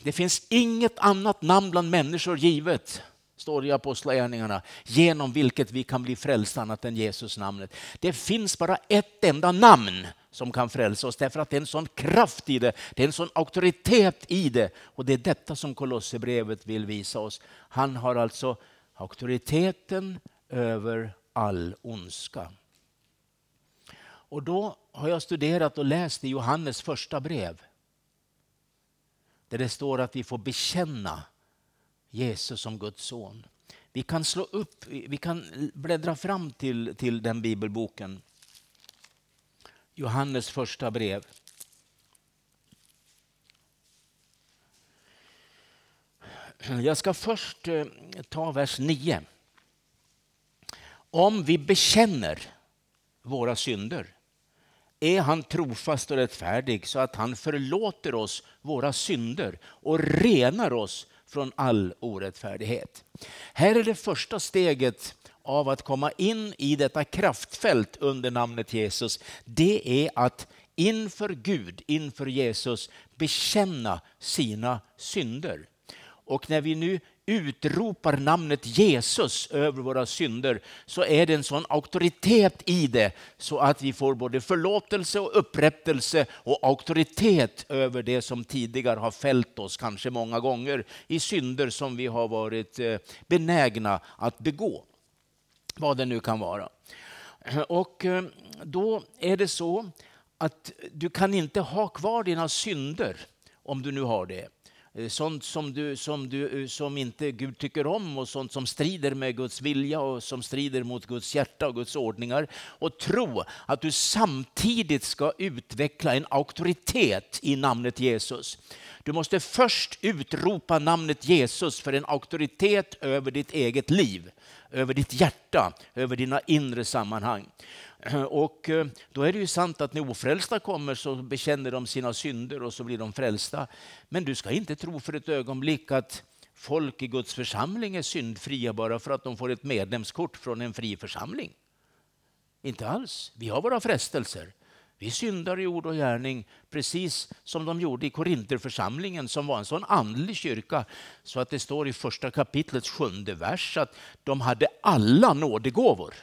Det finns inget annat namn bland människor givet står det i Apostlagärningarna, genom vilket vi kan bli frälsta annat än Jesus namnet. Det finns bara ett enda namn som kan frälsa oss därför att det är en sån kraft i det, det är en sån auktoritet i det och det är detta som Kolosserbrevet vill visa oss. Han har alltså auktoriteten över all ondska. Och då har jag studerat och läst i Johannes första brev där det står att vi får bekänna Jesus som Guds son. Vi kan slå upp, vi kan bläddra fram till, till den bibelboken. Johannes första brev. Jag ska först eh, ta vers 9. Om vi bekänner våra synder är han trofast och rättfärdig så att han förlåter oss våra synder och renar oss från all orättfärdighet. Här är det första steget av att komma in i detta kraftfält under namnet Jesus. Det är att inför Gud, inför Jesus bekänna sina synder. Och när vi nu utropar namnet Jesus över våra synder så är det en sån auktoritet i det så att vi får både förlåtelse och upprättelse och auktoritet över det som tidigare har fällt oss, kanske många gånger, i synder som vi har varit eh, benägna att begå. Vad det nu kan vara. Och eh, då är det så att du kan inte ha kvar dina synder om du nu har det. Eh, sånt som, du, som, du, eh, som inte Gud tycker om och sånt som strider med Guds vilja och som strider mot Guds hjärta och Guds ordningar. Och tro att du samtidigt ska utveckla en auktoritet i namnet Jesus. Du måste först utropa namnet Jesus för en auktoritet över ditt eget liv, över ditt hjärta, över dina inre sammanhang. Eh, och eh, då är det ju sant att när ofrälsta kommer så bekänner de sina synder och så blir de frälsta. Men du ska inte tro för ett ögonblick att folk i Guds församling är syndfria bara för att de får ett medlemskort från en fri församling. Inte alls. Vi har våra frestelser. Vi syndar i ord och gärning precis som de gjorde i Korinterförsamlingen som var en sån andlig kyrka så att det står i första kapitlets sjunde vers att de hade alla nådegåvor.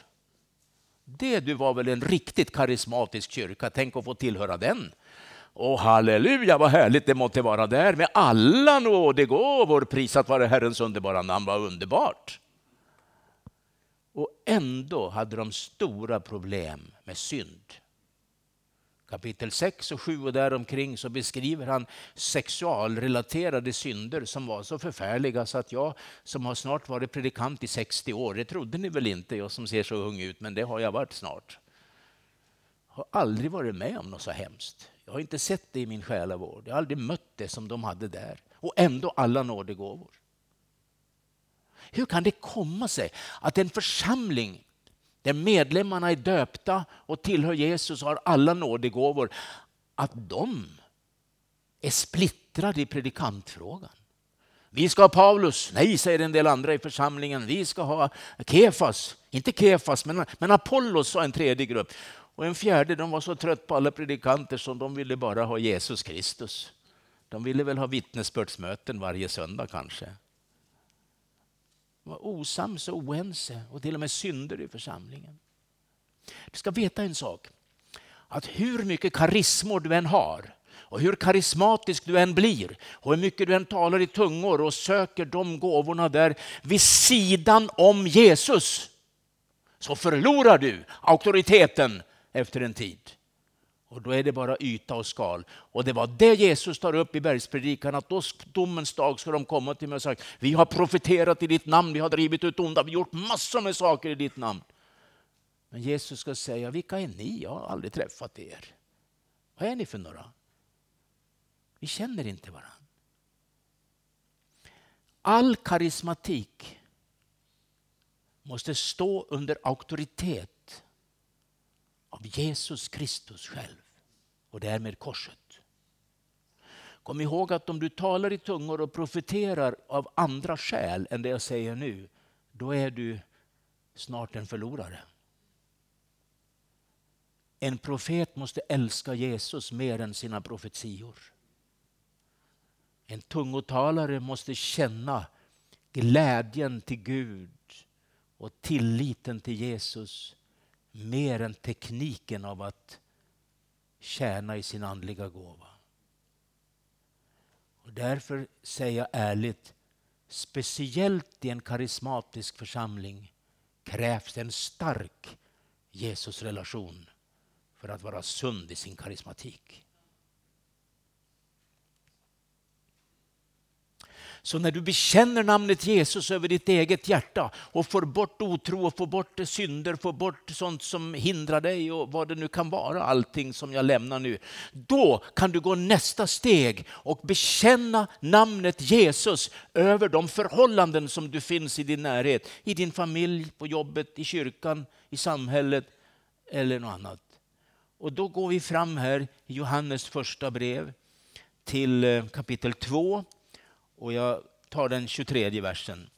Det du var väl en riktigt karismatisk kyrka, tänk att få tillhöra den. Och halleluja vad härligt det måtte vara där med alla nådegåvor, prisat vare Herrens underbara namn, vad underbart. Och ändå hade de stora problem med synd kapitel 6 och 7 och däromkring så beskriver han sexualrelaterade synder som var så förfärliga så att jag som har snart varit predikant i 60 år, det trodde ni väl inte, jag som ser så ung ut, men det har jag varit snart. Jag har aldrig varit med om något så hemskt. Jag har inte sett det i min själavård. Jag har aldrig mött det som de hade där. Och ändå alla nådegåvor. Hur kan det komma sig att en församling där medlemmarna är döpta och tillhör Jesus och har alla nådegåvor, att de är splittrade i predikantfrågan. Vi ska ha Paulus. Nej, säger en del andra i församlingen. Vi ska ha Kefas. Inte Kefas, men, men Apollos, sa en tredje grupp. Och en fjärde, de var så trött på alla predikanter som de ville bara ha Jesus Kristus. De ville väl ha vittnesbördsmöten varje söndag kanske. De var osams och oense och till och med synder i församlingen. Du ska veta en sak. Att hur mycket karismor du än har och hur karismatisk du än blir och hur mycket du än talar i tungor och söker de gåvorna där vid sidan om Jesus så förlorar du auktoriteten efter en tid. Och då är det bara yta och skal. Och det var det Jesus tar upp i bergspredikan, att då domens dag ska de komma till mig och säga, vi har profeterat i ditt namn, vi har drivit ut onda, vi har gjort massor med saker i ditt namn. Men Jesus ska säga, vilka är ni? Jag har aldrig träffat er. Vad är ni för några? Vi känner inte varandra. All karismatik måste stå under auktoritet av Jesus Kristus själv och därmed korset. Kom ihåg att om du talar i tungor och profeterar av andra skäl än det jag säger nu, då är du snart en förlorare. En profet måste älska Jesus mer än sina profetior. En tungotalare måste känna glädjen till Gud och tilliten till Jesus mer än tekniken av att tjäna i sin andliga gåva. Och därför säger jag ärligt, speciellt i en karismatisk församling krävs en stark Jesusrelation för att vara sund i sin karismatik. Så när du bekänner namnet Jesus över ditt eget hjärta och får bort otro och får bort synder, får bort sånt som hindrar dig och vad det nu kan vara, allting som jag lämnar nu. Då kan du gå nästa steg och bekänna namnet Jesus över de förhållanden som du finns i din närhet, i din familj, på jobbet, i kyrkan, i samhället eller något annat. Och då går vi fram här i Johannes första brev till eh, kapitel 2 och jag tar den 23 versen.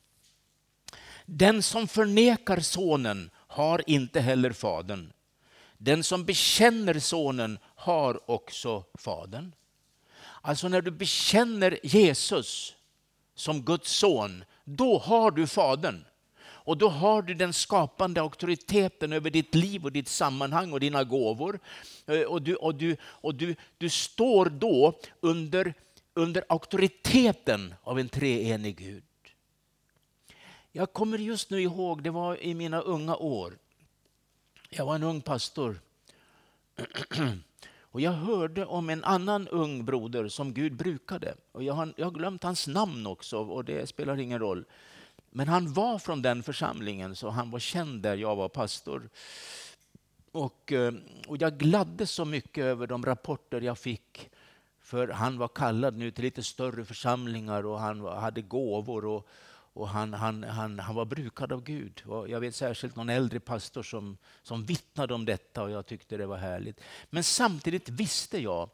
Den som förnekar sonen har inte heller fadern. Den som bekänner sonen har också fadern. Alltså när du bekänner Jesus som Guds son, då har du Fadern. Och då har du den skapande auktoriteten över ditt liv och ditt sammanhang och dina gåvor. Eh, och du, och du, och du, du står då under, under auktoriteten av en treenig Gud. Jag kommer just nu ihåg, det var i mina unga år. Jag var en ung pastor. Och jag hörde om en annan ung broder som Gud brukade. Och jag har, jag har glömt hans namn också och det spelar ingen roll. Men han var från den församlingen så han var känd där jag var pastor. Och, eh, och jag gladdes så mycket över de rapporter jag fick. För han var kallad nu till lite större församlingar och han hade gåvor. Och, och han, han, han, han var brukad av Gud. Och jag vet särskilt någon äldre pastor som, som vittnade om detta och jag tyckte det var härligt. Men samtidigt visste jag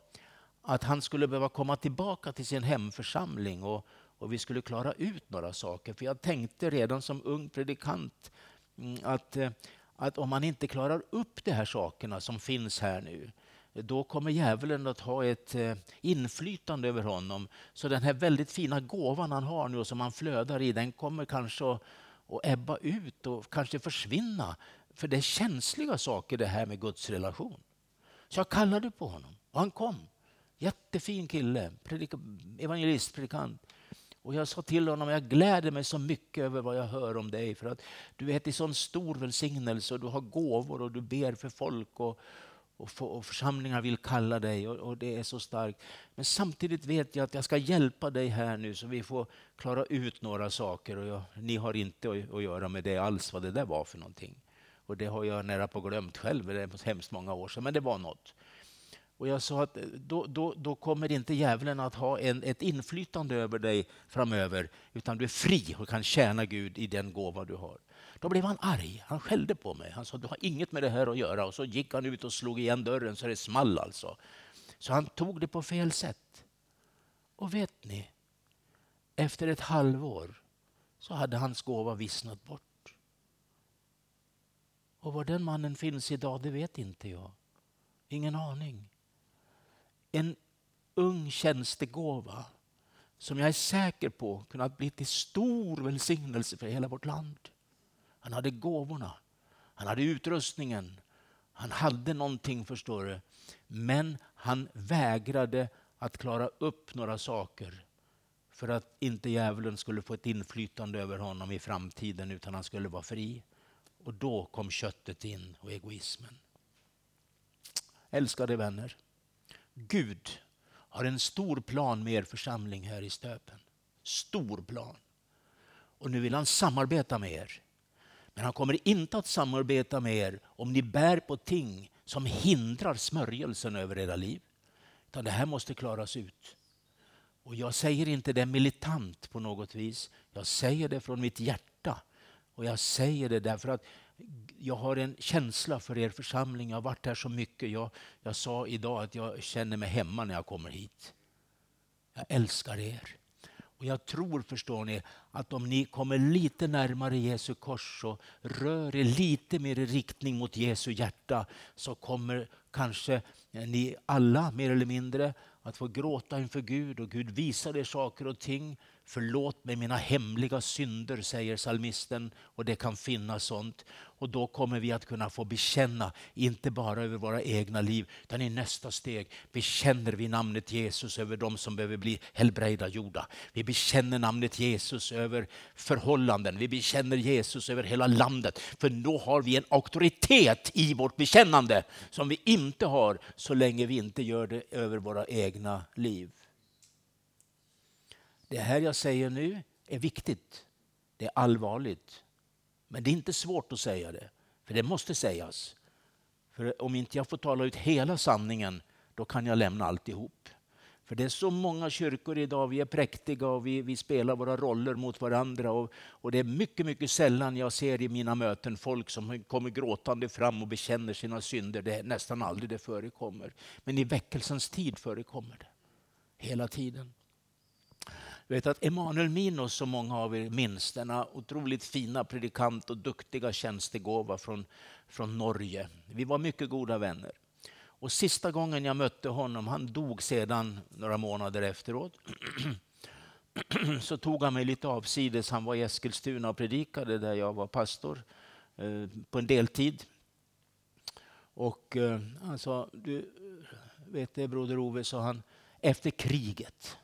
att han skulle behöva komma tillbaka till sin hemförsamling och, och vi skulle klara ut några saker. För jag tänkte redan som ung predikant mm, att, eh, att om man inte klarar upp de här sakerna som finns här nu, då kommer djävulen att ha ett eh, inflytande över honom. Så den här väldigt fina gåvan han har nu och som han flödar i, den kommer kanske att, att ebba ut och kanske försvinna. För det är känsliga saker det här med Guds relation. Så jag kallade på honom och han kom. Jättefin kille, predika, evangelist, predikant. Och jag sa till honom, jag gläder mig så mycket över vad jag hör om dig. För att du är till sån stor välsignelse och du har gåvor och du ber för folk. Och, och, för, och församlingar vill kalla dig och, och, det är så starkt. Men samtidigt vet jag att jag ska hjälpa dig här nu så vi får klara ut några saker. Och jag, ni har inte att, att göra med det alls, vad det där var för någonting. Och det har jag nära på glömt själv, det är hemskt många år sedan, men det var något. Och jag sa att eh, då, då, då kommer inte djävulen att ha en, ett inflytande över dig framöver, utan du är fri och kan tjäna Gud i den gåva du har. Då blev han arg. Han skällde på mig. Han sa du har inget med det här att göra. Och så gick han ut och slog igen dörren så det small alltså. Så han tog det på fel sätt. Och vet ni, efter ett halvår så hade hans gåva vissnat bort. Och var den mannen finns idag, det vet inte jag. Ingen aning. En ung tjänstegåva som jag är säker på kunnat bli till stor välsignelse för hela vårt land. Han hade gåvorna, han hade utrustningen, han hade någonting förstår du. Men han vägrade att klara upp några saker för att inte djävulen skulle få ett inflytande över honom i framtiden utan han skulle vara fri. Och då kom köttet in och egoismen. Älskade vänner, Gud har en stor plan med er församling här i Stöpen. Stor plan. Och nu vill han samarbeta med er. Men han kommer inte att samarbeta med er om ni bär på ting som hindrar smörjelsen över era liv. Utan det här måste klaras ut. Och jag säger inte det militant på något vis. Jag säger det från mitt hjärta. Och jag säger det därför att jag har en känsla för er församling. Jag har varit här så mycket. Jag, jag sa idag att jag känner mig hemma när jag kommer hit. Jag älskar er. Och jag tror, förstår ni, att om ni kommer lite närmare Jesu kors och rör er lite mer i riktning mot Jesu hjärta så kommer kanske ni alla, mer eller mindre, att få gråta inför Gud och Gud visar er saker och ting. Förlåt mig mina hemliga synder, säger salmisten. Och det kan finnas sånt. Och då kommer vi att kunna få bekänna, inte bara över våra egna liv, utan i nästa steg bekänner vi namnet Jesus över de som behöver bli helbrägdagjorda. Vi bekänner namnet Jesus över förhållanden. Vi bekänner Jesus över hela landet. För då har vi en auktoritet i vårt bekännande som vi inte har så länge vi inte gör det över våra egna liv. Det här jag säger nu är viktigt. Det är allvarligt. Men det är inte svårt att säga det, för det måste sägas. För om inte jag får tala ut hela sanningen, då kan jag lämna alltihop. För det är så många kyrkor idag, vi är präktiga och vi, vi spelar våra roller mot varandra. Och, och, det är mycket, mycket sällan jag ser i mina möten folk som kommer gråtande fram och bekänner sina synder. Det är nästan aldrig det förekommer. Men i väckelsens tid förekommer det. Hela tiden. Jag vet att Emanuel Minos, som många av er minns, denna otroligt fina predikant och duktiga tjänstegåva från, från Norge. Vi var mycket goda vänner. Och sista gången jag mötte honom, han dog sedan några månader efteråt. så tog han mig lite avsides. Han var i Eskilstuna och predikade där jag var pastor eh, på en deltid. Och eh, han sa, du vet det broder Ove, sa han, efter kriget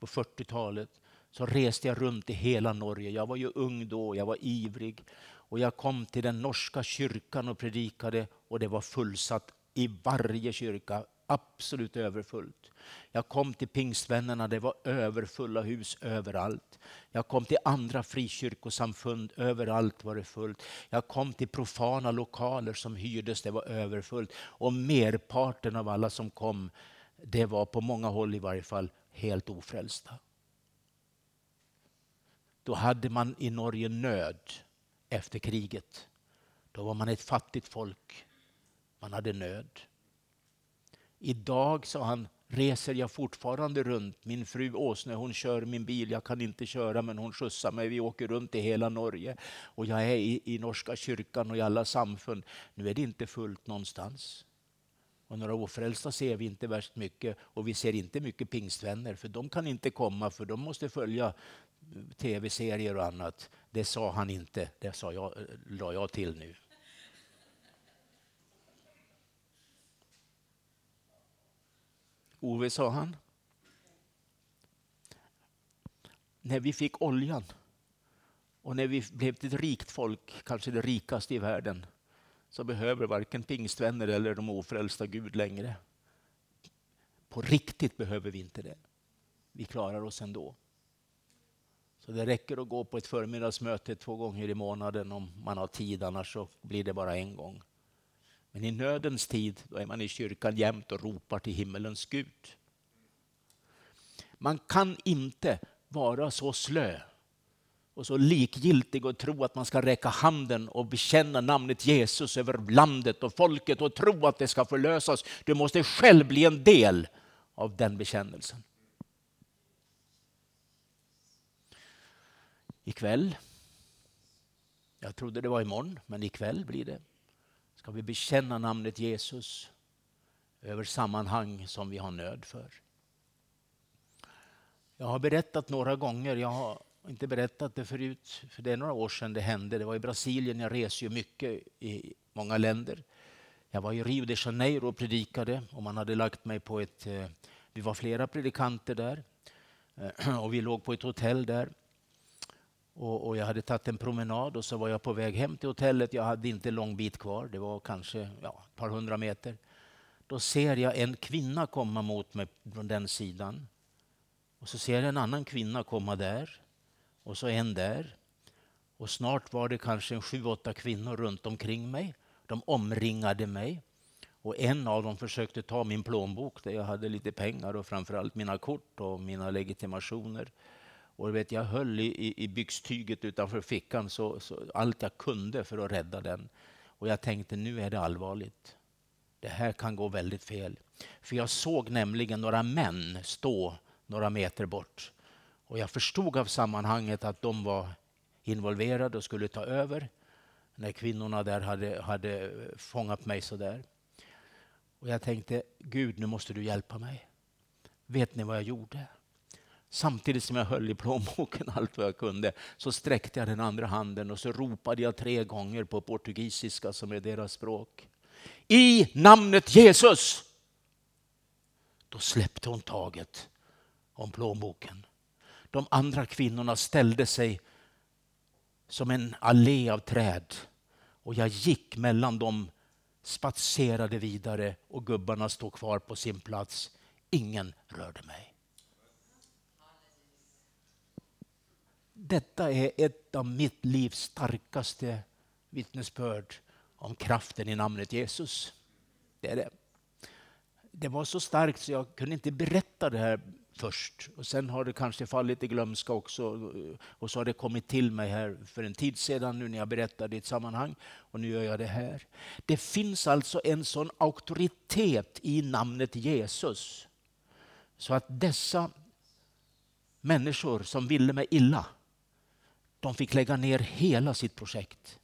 på 40-talet så reste jag runt i hela Norge. Jag var ju ung då, jag var ivrig. Och jag kom till den norska kyrkan och predikade och det var fullsatt i varje kyrka absolut överfullt. Jag kom till pingstvännerna, det var överfulla hus överallt. Jag kom till andra frikyrkosamfund, överallt var det fullt. Jag kom till profana lokaler som hyrdes, det var överfullt. Och merparten av alla som kom, det var på många håll i varje fall helt ofrälsta. Då hade man i Norge nöd efter kriget. Då var man ett fattigt folk. Man hade nöd. Idag, sa han, reser jag fortfarande runt. Min fru Åsne hon kör min bil, jag kan inte köra men hon skjutsar mig. Vi åker runt i hela Norge. Och jag är i, i Norska kyrkan och i alla samfund. Nu är det inte fullt någonstans. Och några ofrälsta ser vi inte värst mycket och vi ser inte mycket pingstvänner för de kan inte komma för de måste följa tv-serier och annat. Det sa han inte, det sa jag, la jag till nu. Ove, sa han. När vi fick oljan och när vi blev ett rikt folk, kanske det rikaste i världen, så behöver varken pingstvänner eller de ofrälsta Gud längre. På riktigt behöver vi inte det. Vi klarar oss ändå. Så det räcker att gå på ett förmiddagsmöte två gånger i månaden om man har tid, annars så blir det bara en gång. Men i nödens tid då är man i kyrkan jämt och ropar till himmelens Gud. Man kan inte vara så slö och så likgiltig och tro att man ska räcka handen och bekänna namnet Jesus över landet och folket och tro att det ska förlösas. Du måste själv bli en del av den bekännelsen. Ikväll, jag trodde det var imorgon, men ikväll blir det, ska vi bekänna namnet Jesus över sammanhang som vi har nöd för. Jag har berättat några gånger, jag har inte berättat det förut, för det är några år sedan det hände. Det var i Brasilien, jag reser ju mycket i många länder. Jag var i Rio de Janeiro och predikade och man hade lagt mig på ett, eh, vi var flera predikanter där eh, och vi låg på ett hotell där. Och, och, jag hade tagit en promenad och så var jag på väg hem till hotellet. Jag hade inte lång bit kvar, det var kanske ja, ett par hundra meter. Då ser jag en kvinna komma mot mig från den sidan. Och så ser jag en annan kvinna komma där och så en där. Och snart var det kanske en sju, åtta kvinnor runt omkring mig. De omringade mig. Och en av dem försökte ta min plånbok där jag hade lite pengar och framförallt mina kort och mina legitimationer. Och vet, jag höll i, i byxtyget utanför fickan så, så, allt jag kunde för att rädda den. Och jag tänkte nu är det allvarligt. Det här kan gå väldigt fel. För jag såg nämligen några män stå några meter bort. Och jag förstod av sammanhanget att de var involverade och skulle ta över när kvinnorna där hade, hade fångat mig så där. Och jag tänkte, Gud nu måste du hjälpa mig. Vet ni vad jag gjorde? Samtidigt som jag höll i plånboken allt vad jag kunde så sträckte jag den andra handen och så ropade jag tre gånger på portugisiska som är deras språk. I namnet Jesus! Då släppte hon taget om plånboken. De andra kvinnorna ställde sig som en allé av träd och jag gick mellan dem, spatserade vidare och gubbarna stod kvar på sin plats. Ingen rörde mig. Detta är ett av mitt livs starkaste vittnesbörd om kraften i namnet Jesus. Det är det. Det var så starkt så jag kunde inte berätta det här först. Och sen har det kanske fallit i glömska också. Och så har det kommit till mig här för en tid sedan nu när jag berättade i ett sammanhang. Och nu gör jag det här. Det finns alltså en sån auktoritet i namnet Jesus. Så att dessa människor som ville mig illa, de fick lägga ner hela sitt projekt.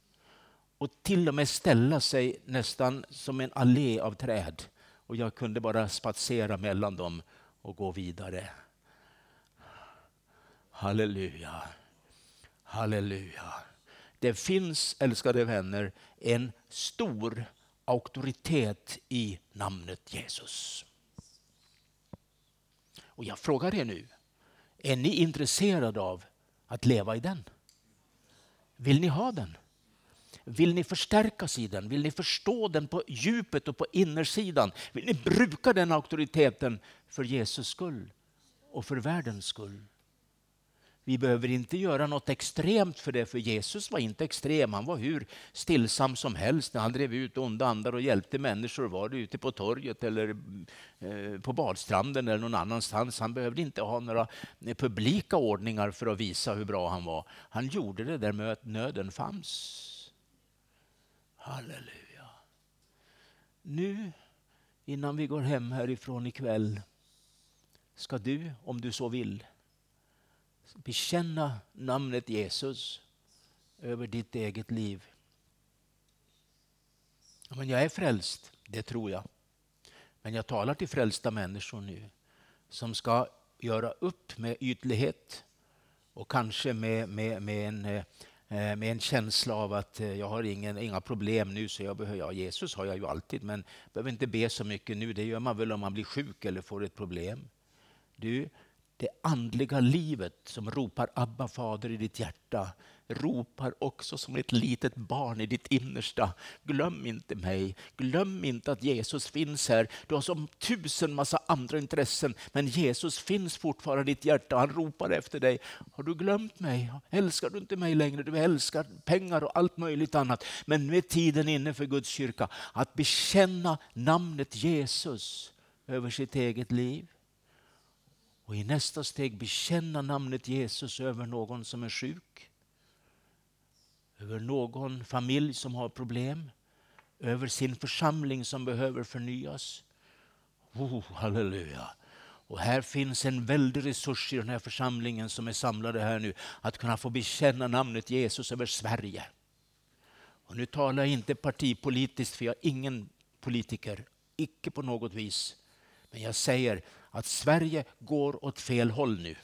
Och till och med ställa sig nästan som en allé av träd. Och jag kunde bara spatsera mellan dem och gå vidare. Halleluja. Halleluja. Det finns, älskade vänner, en stor auktoritet i namnet Jesus. Och jag frågar er nu, är ni intresserade av att leva i den? Vill ni ha den? Vill ni förstärkas i den? Vill ni förstå den på djupet och på innersidan? Vill ni bruka den auktoriteten för Jesus skull och för världens skull? Vi behöver inte göra något extremt för det, för Jesus var inte extrem. Han var hur stillsam som helst när han drev ut onda andar och hjälpte människor. Var det ute på torget eller eh, på badstranden eller någon annanstans. Han behövde inte ha några eh, publika ordningar för att visa hur bra han var. Han gjorde det där nöden fanns. Halleluja. Nu, innan vi går hem härifrån ikväll, ska du, om du så vill, bekänna namnet Jesus över ditt eget liv. Men jag är frälst, det tror jag. Men jag talar till frälsta människor nu som ska göra upp med ytlighet och kanske med, med, med en eh, Eh, med en känsla av att eh, jag har ingen, inga problem nu, så jag behöver, ja, Jesus har jag ju alltid, men jag behöver inte be så mycket nu. Det gör man väl om man blir sjuk eller får ett problem. Du, det andliga livet som ropar Abba fader i ditt hjärta ropar också som ett litet barn i ditt innersta. Glöm inte mig. Glöm inte att Jesus finns här. Du har som tusen massa andra intressen, men Jesus finns fortfarande i ditt hjärta. Han ropar efter dig. Har du glömt mig? Älskar du inte mig längre? Du älskar pengar och allt möjligt annat. Men nu är tiden inne för Guds kyrka att bekänna namnet Jesus över sitt eget liv. Och i nästa steg bekänna namnet Jesus över någon som är sjuk. Över någon familj som har problem. Över sin församling som behöver förnyas. Oh, halleluja. Och här finns en väldig resurs i den här församlingen som är samlade här nu. Att kunna få bekänna namnet Jesus över Sverige. Och nu talar jag inte partipolitiskt för jag är ingen politiker. Icke på något vis. Men jag säger att Sverige går åt fel håll nu.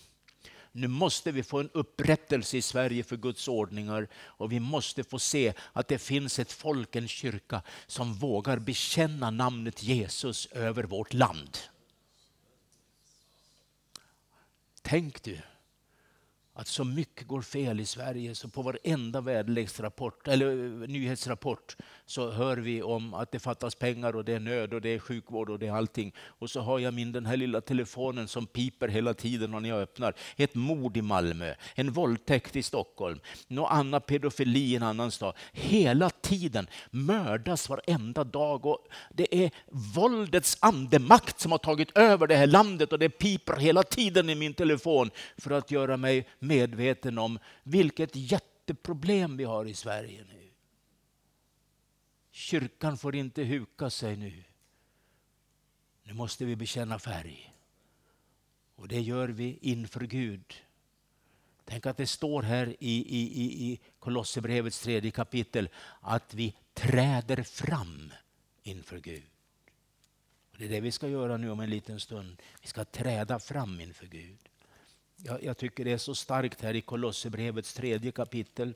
Nu måste vi få en upprättelse i Sverige för Guds ordningar och vi måste få se att det finns ett folk, en kyrka, som vågar bekänna namnet Jesus över vårt land. Tänk du att så mycket går fel i Sverige så på varenda väderleksrapport eller eh, nyhetsrapport så hör vi om att det fattas pengar och det är nöd och det är sjukvård och det är allting. Och så har jag min den här lilla telefonen som piper hela tiden när jag öppnar. Ett mord i Malmö, en våldtäkt i Stockholm, någon annan pedofili i en annan stad. Hela tiden mördas varenda dag och det är våldets andemakt som har tagit över det här landet och det piper hela tiden i min telefon för att göra mig medveten om vilket jätteproblem vi har i Sverige nu. Kyrkan får inte huka sig nu. Nu måste vi bekänna färg. Och det gör vi inför Gud. Tänk att det står här i, i, i Kolosserbrevets tredje kapitel att vi träder fram inför Gud. Och det är det vi ska göra nu om en liten stund. Vi ska träda fram inför Gud. Jag, jag tycker det är så starkt här i Kolosserbrevets tredje kapitel.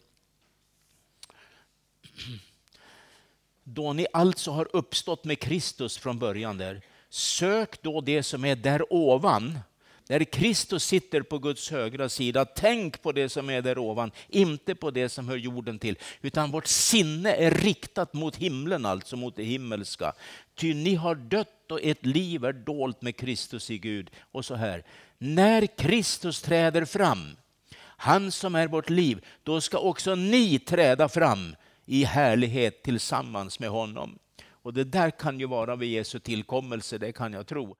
Då ni alltså har uppstått med Kristus från början där, sök då det som är där ovan, där Kristus sitter på Guds högra sida. Tänk på det som är där ovan, inte på det som hör jorden till. Utan vårt sinne är riktat mot himlen, alltså mot det himmelska. Ty ni har dött och ert liv är dolt med Kristus i Gud. Och så här, när Kristus träder fram, han som är vårt liv, då ska också ni träda fram i härlighet tillsammans med honom. Och det där kan ju vara vid Jesu tillkommelse, det kan jag tro.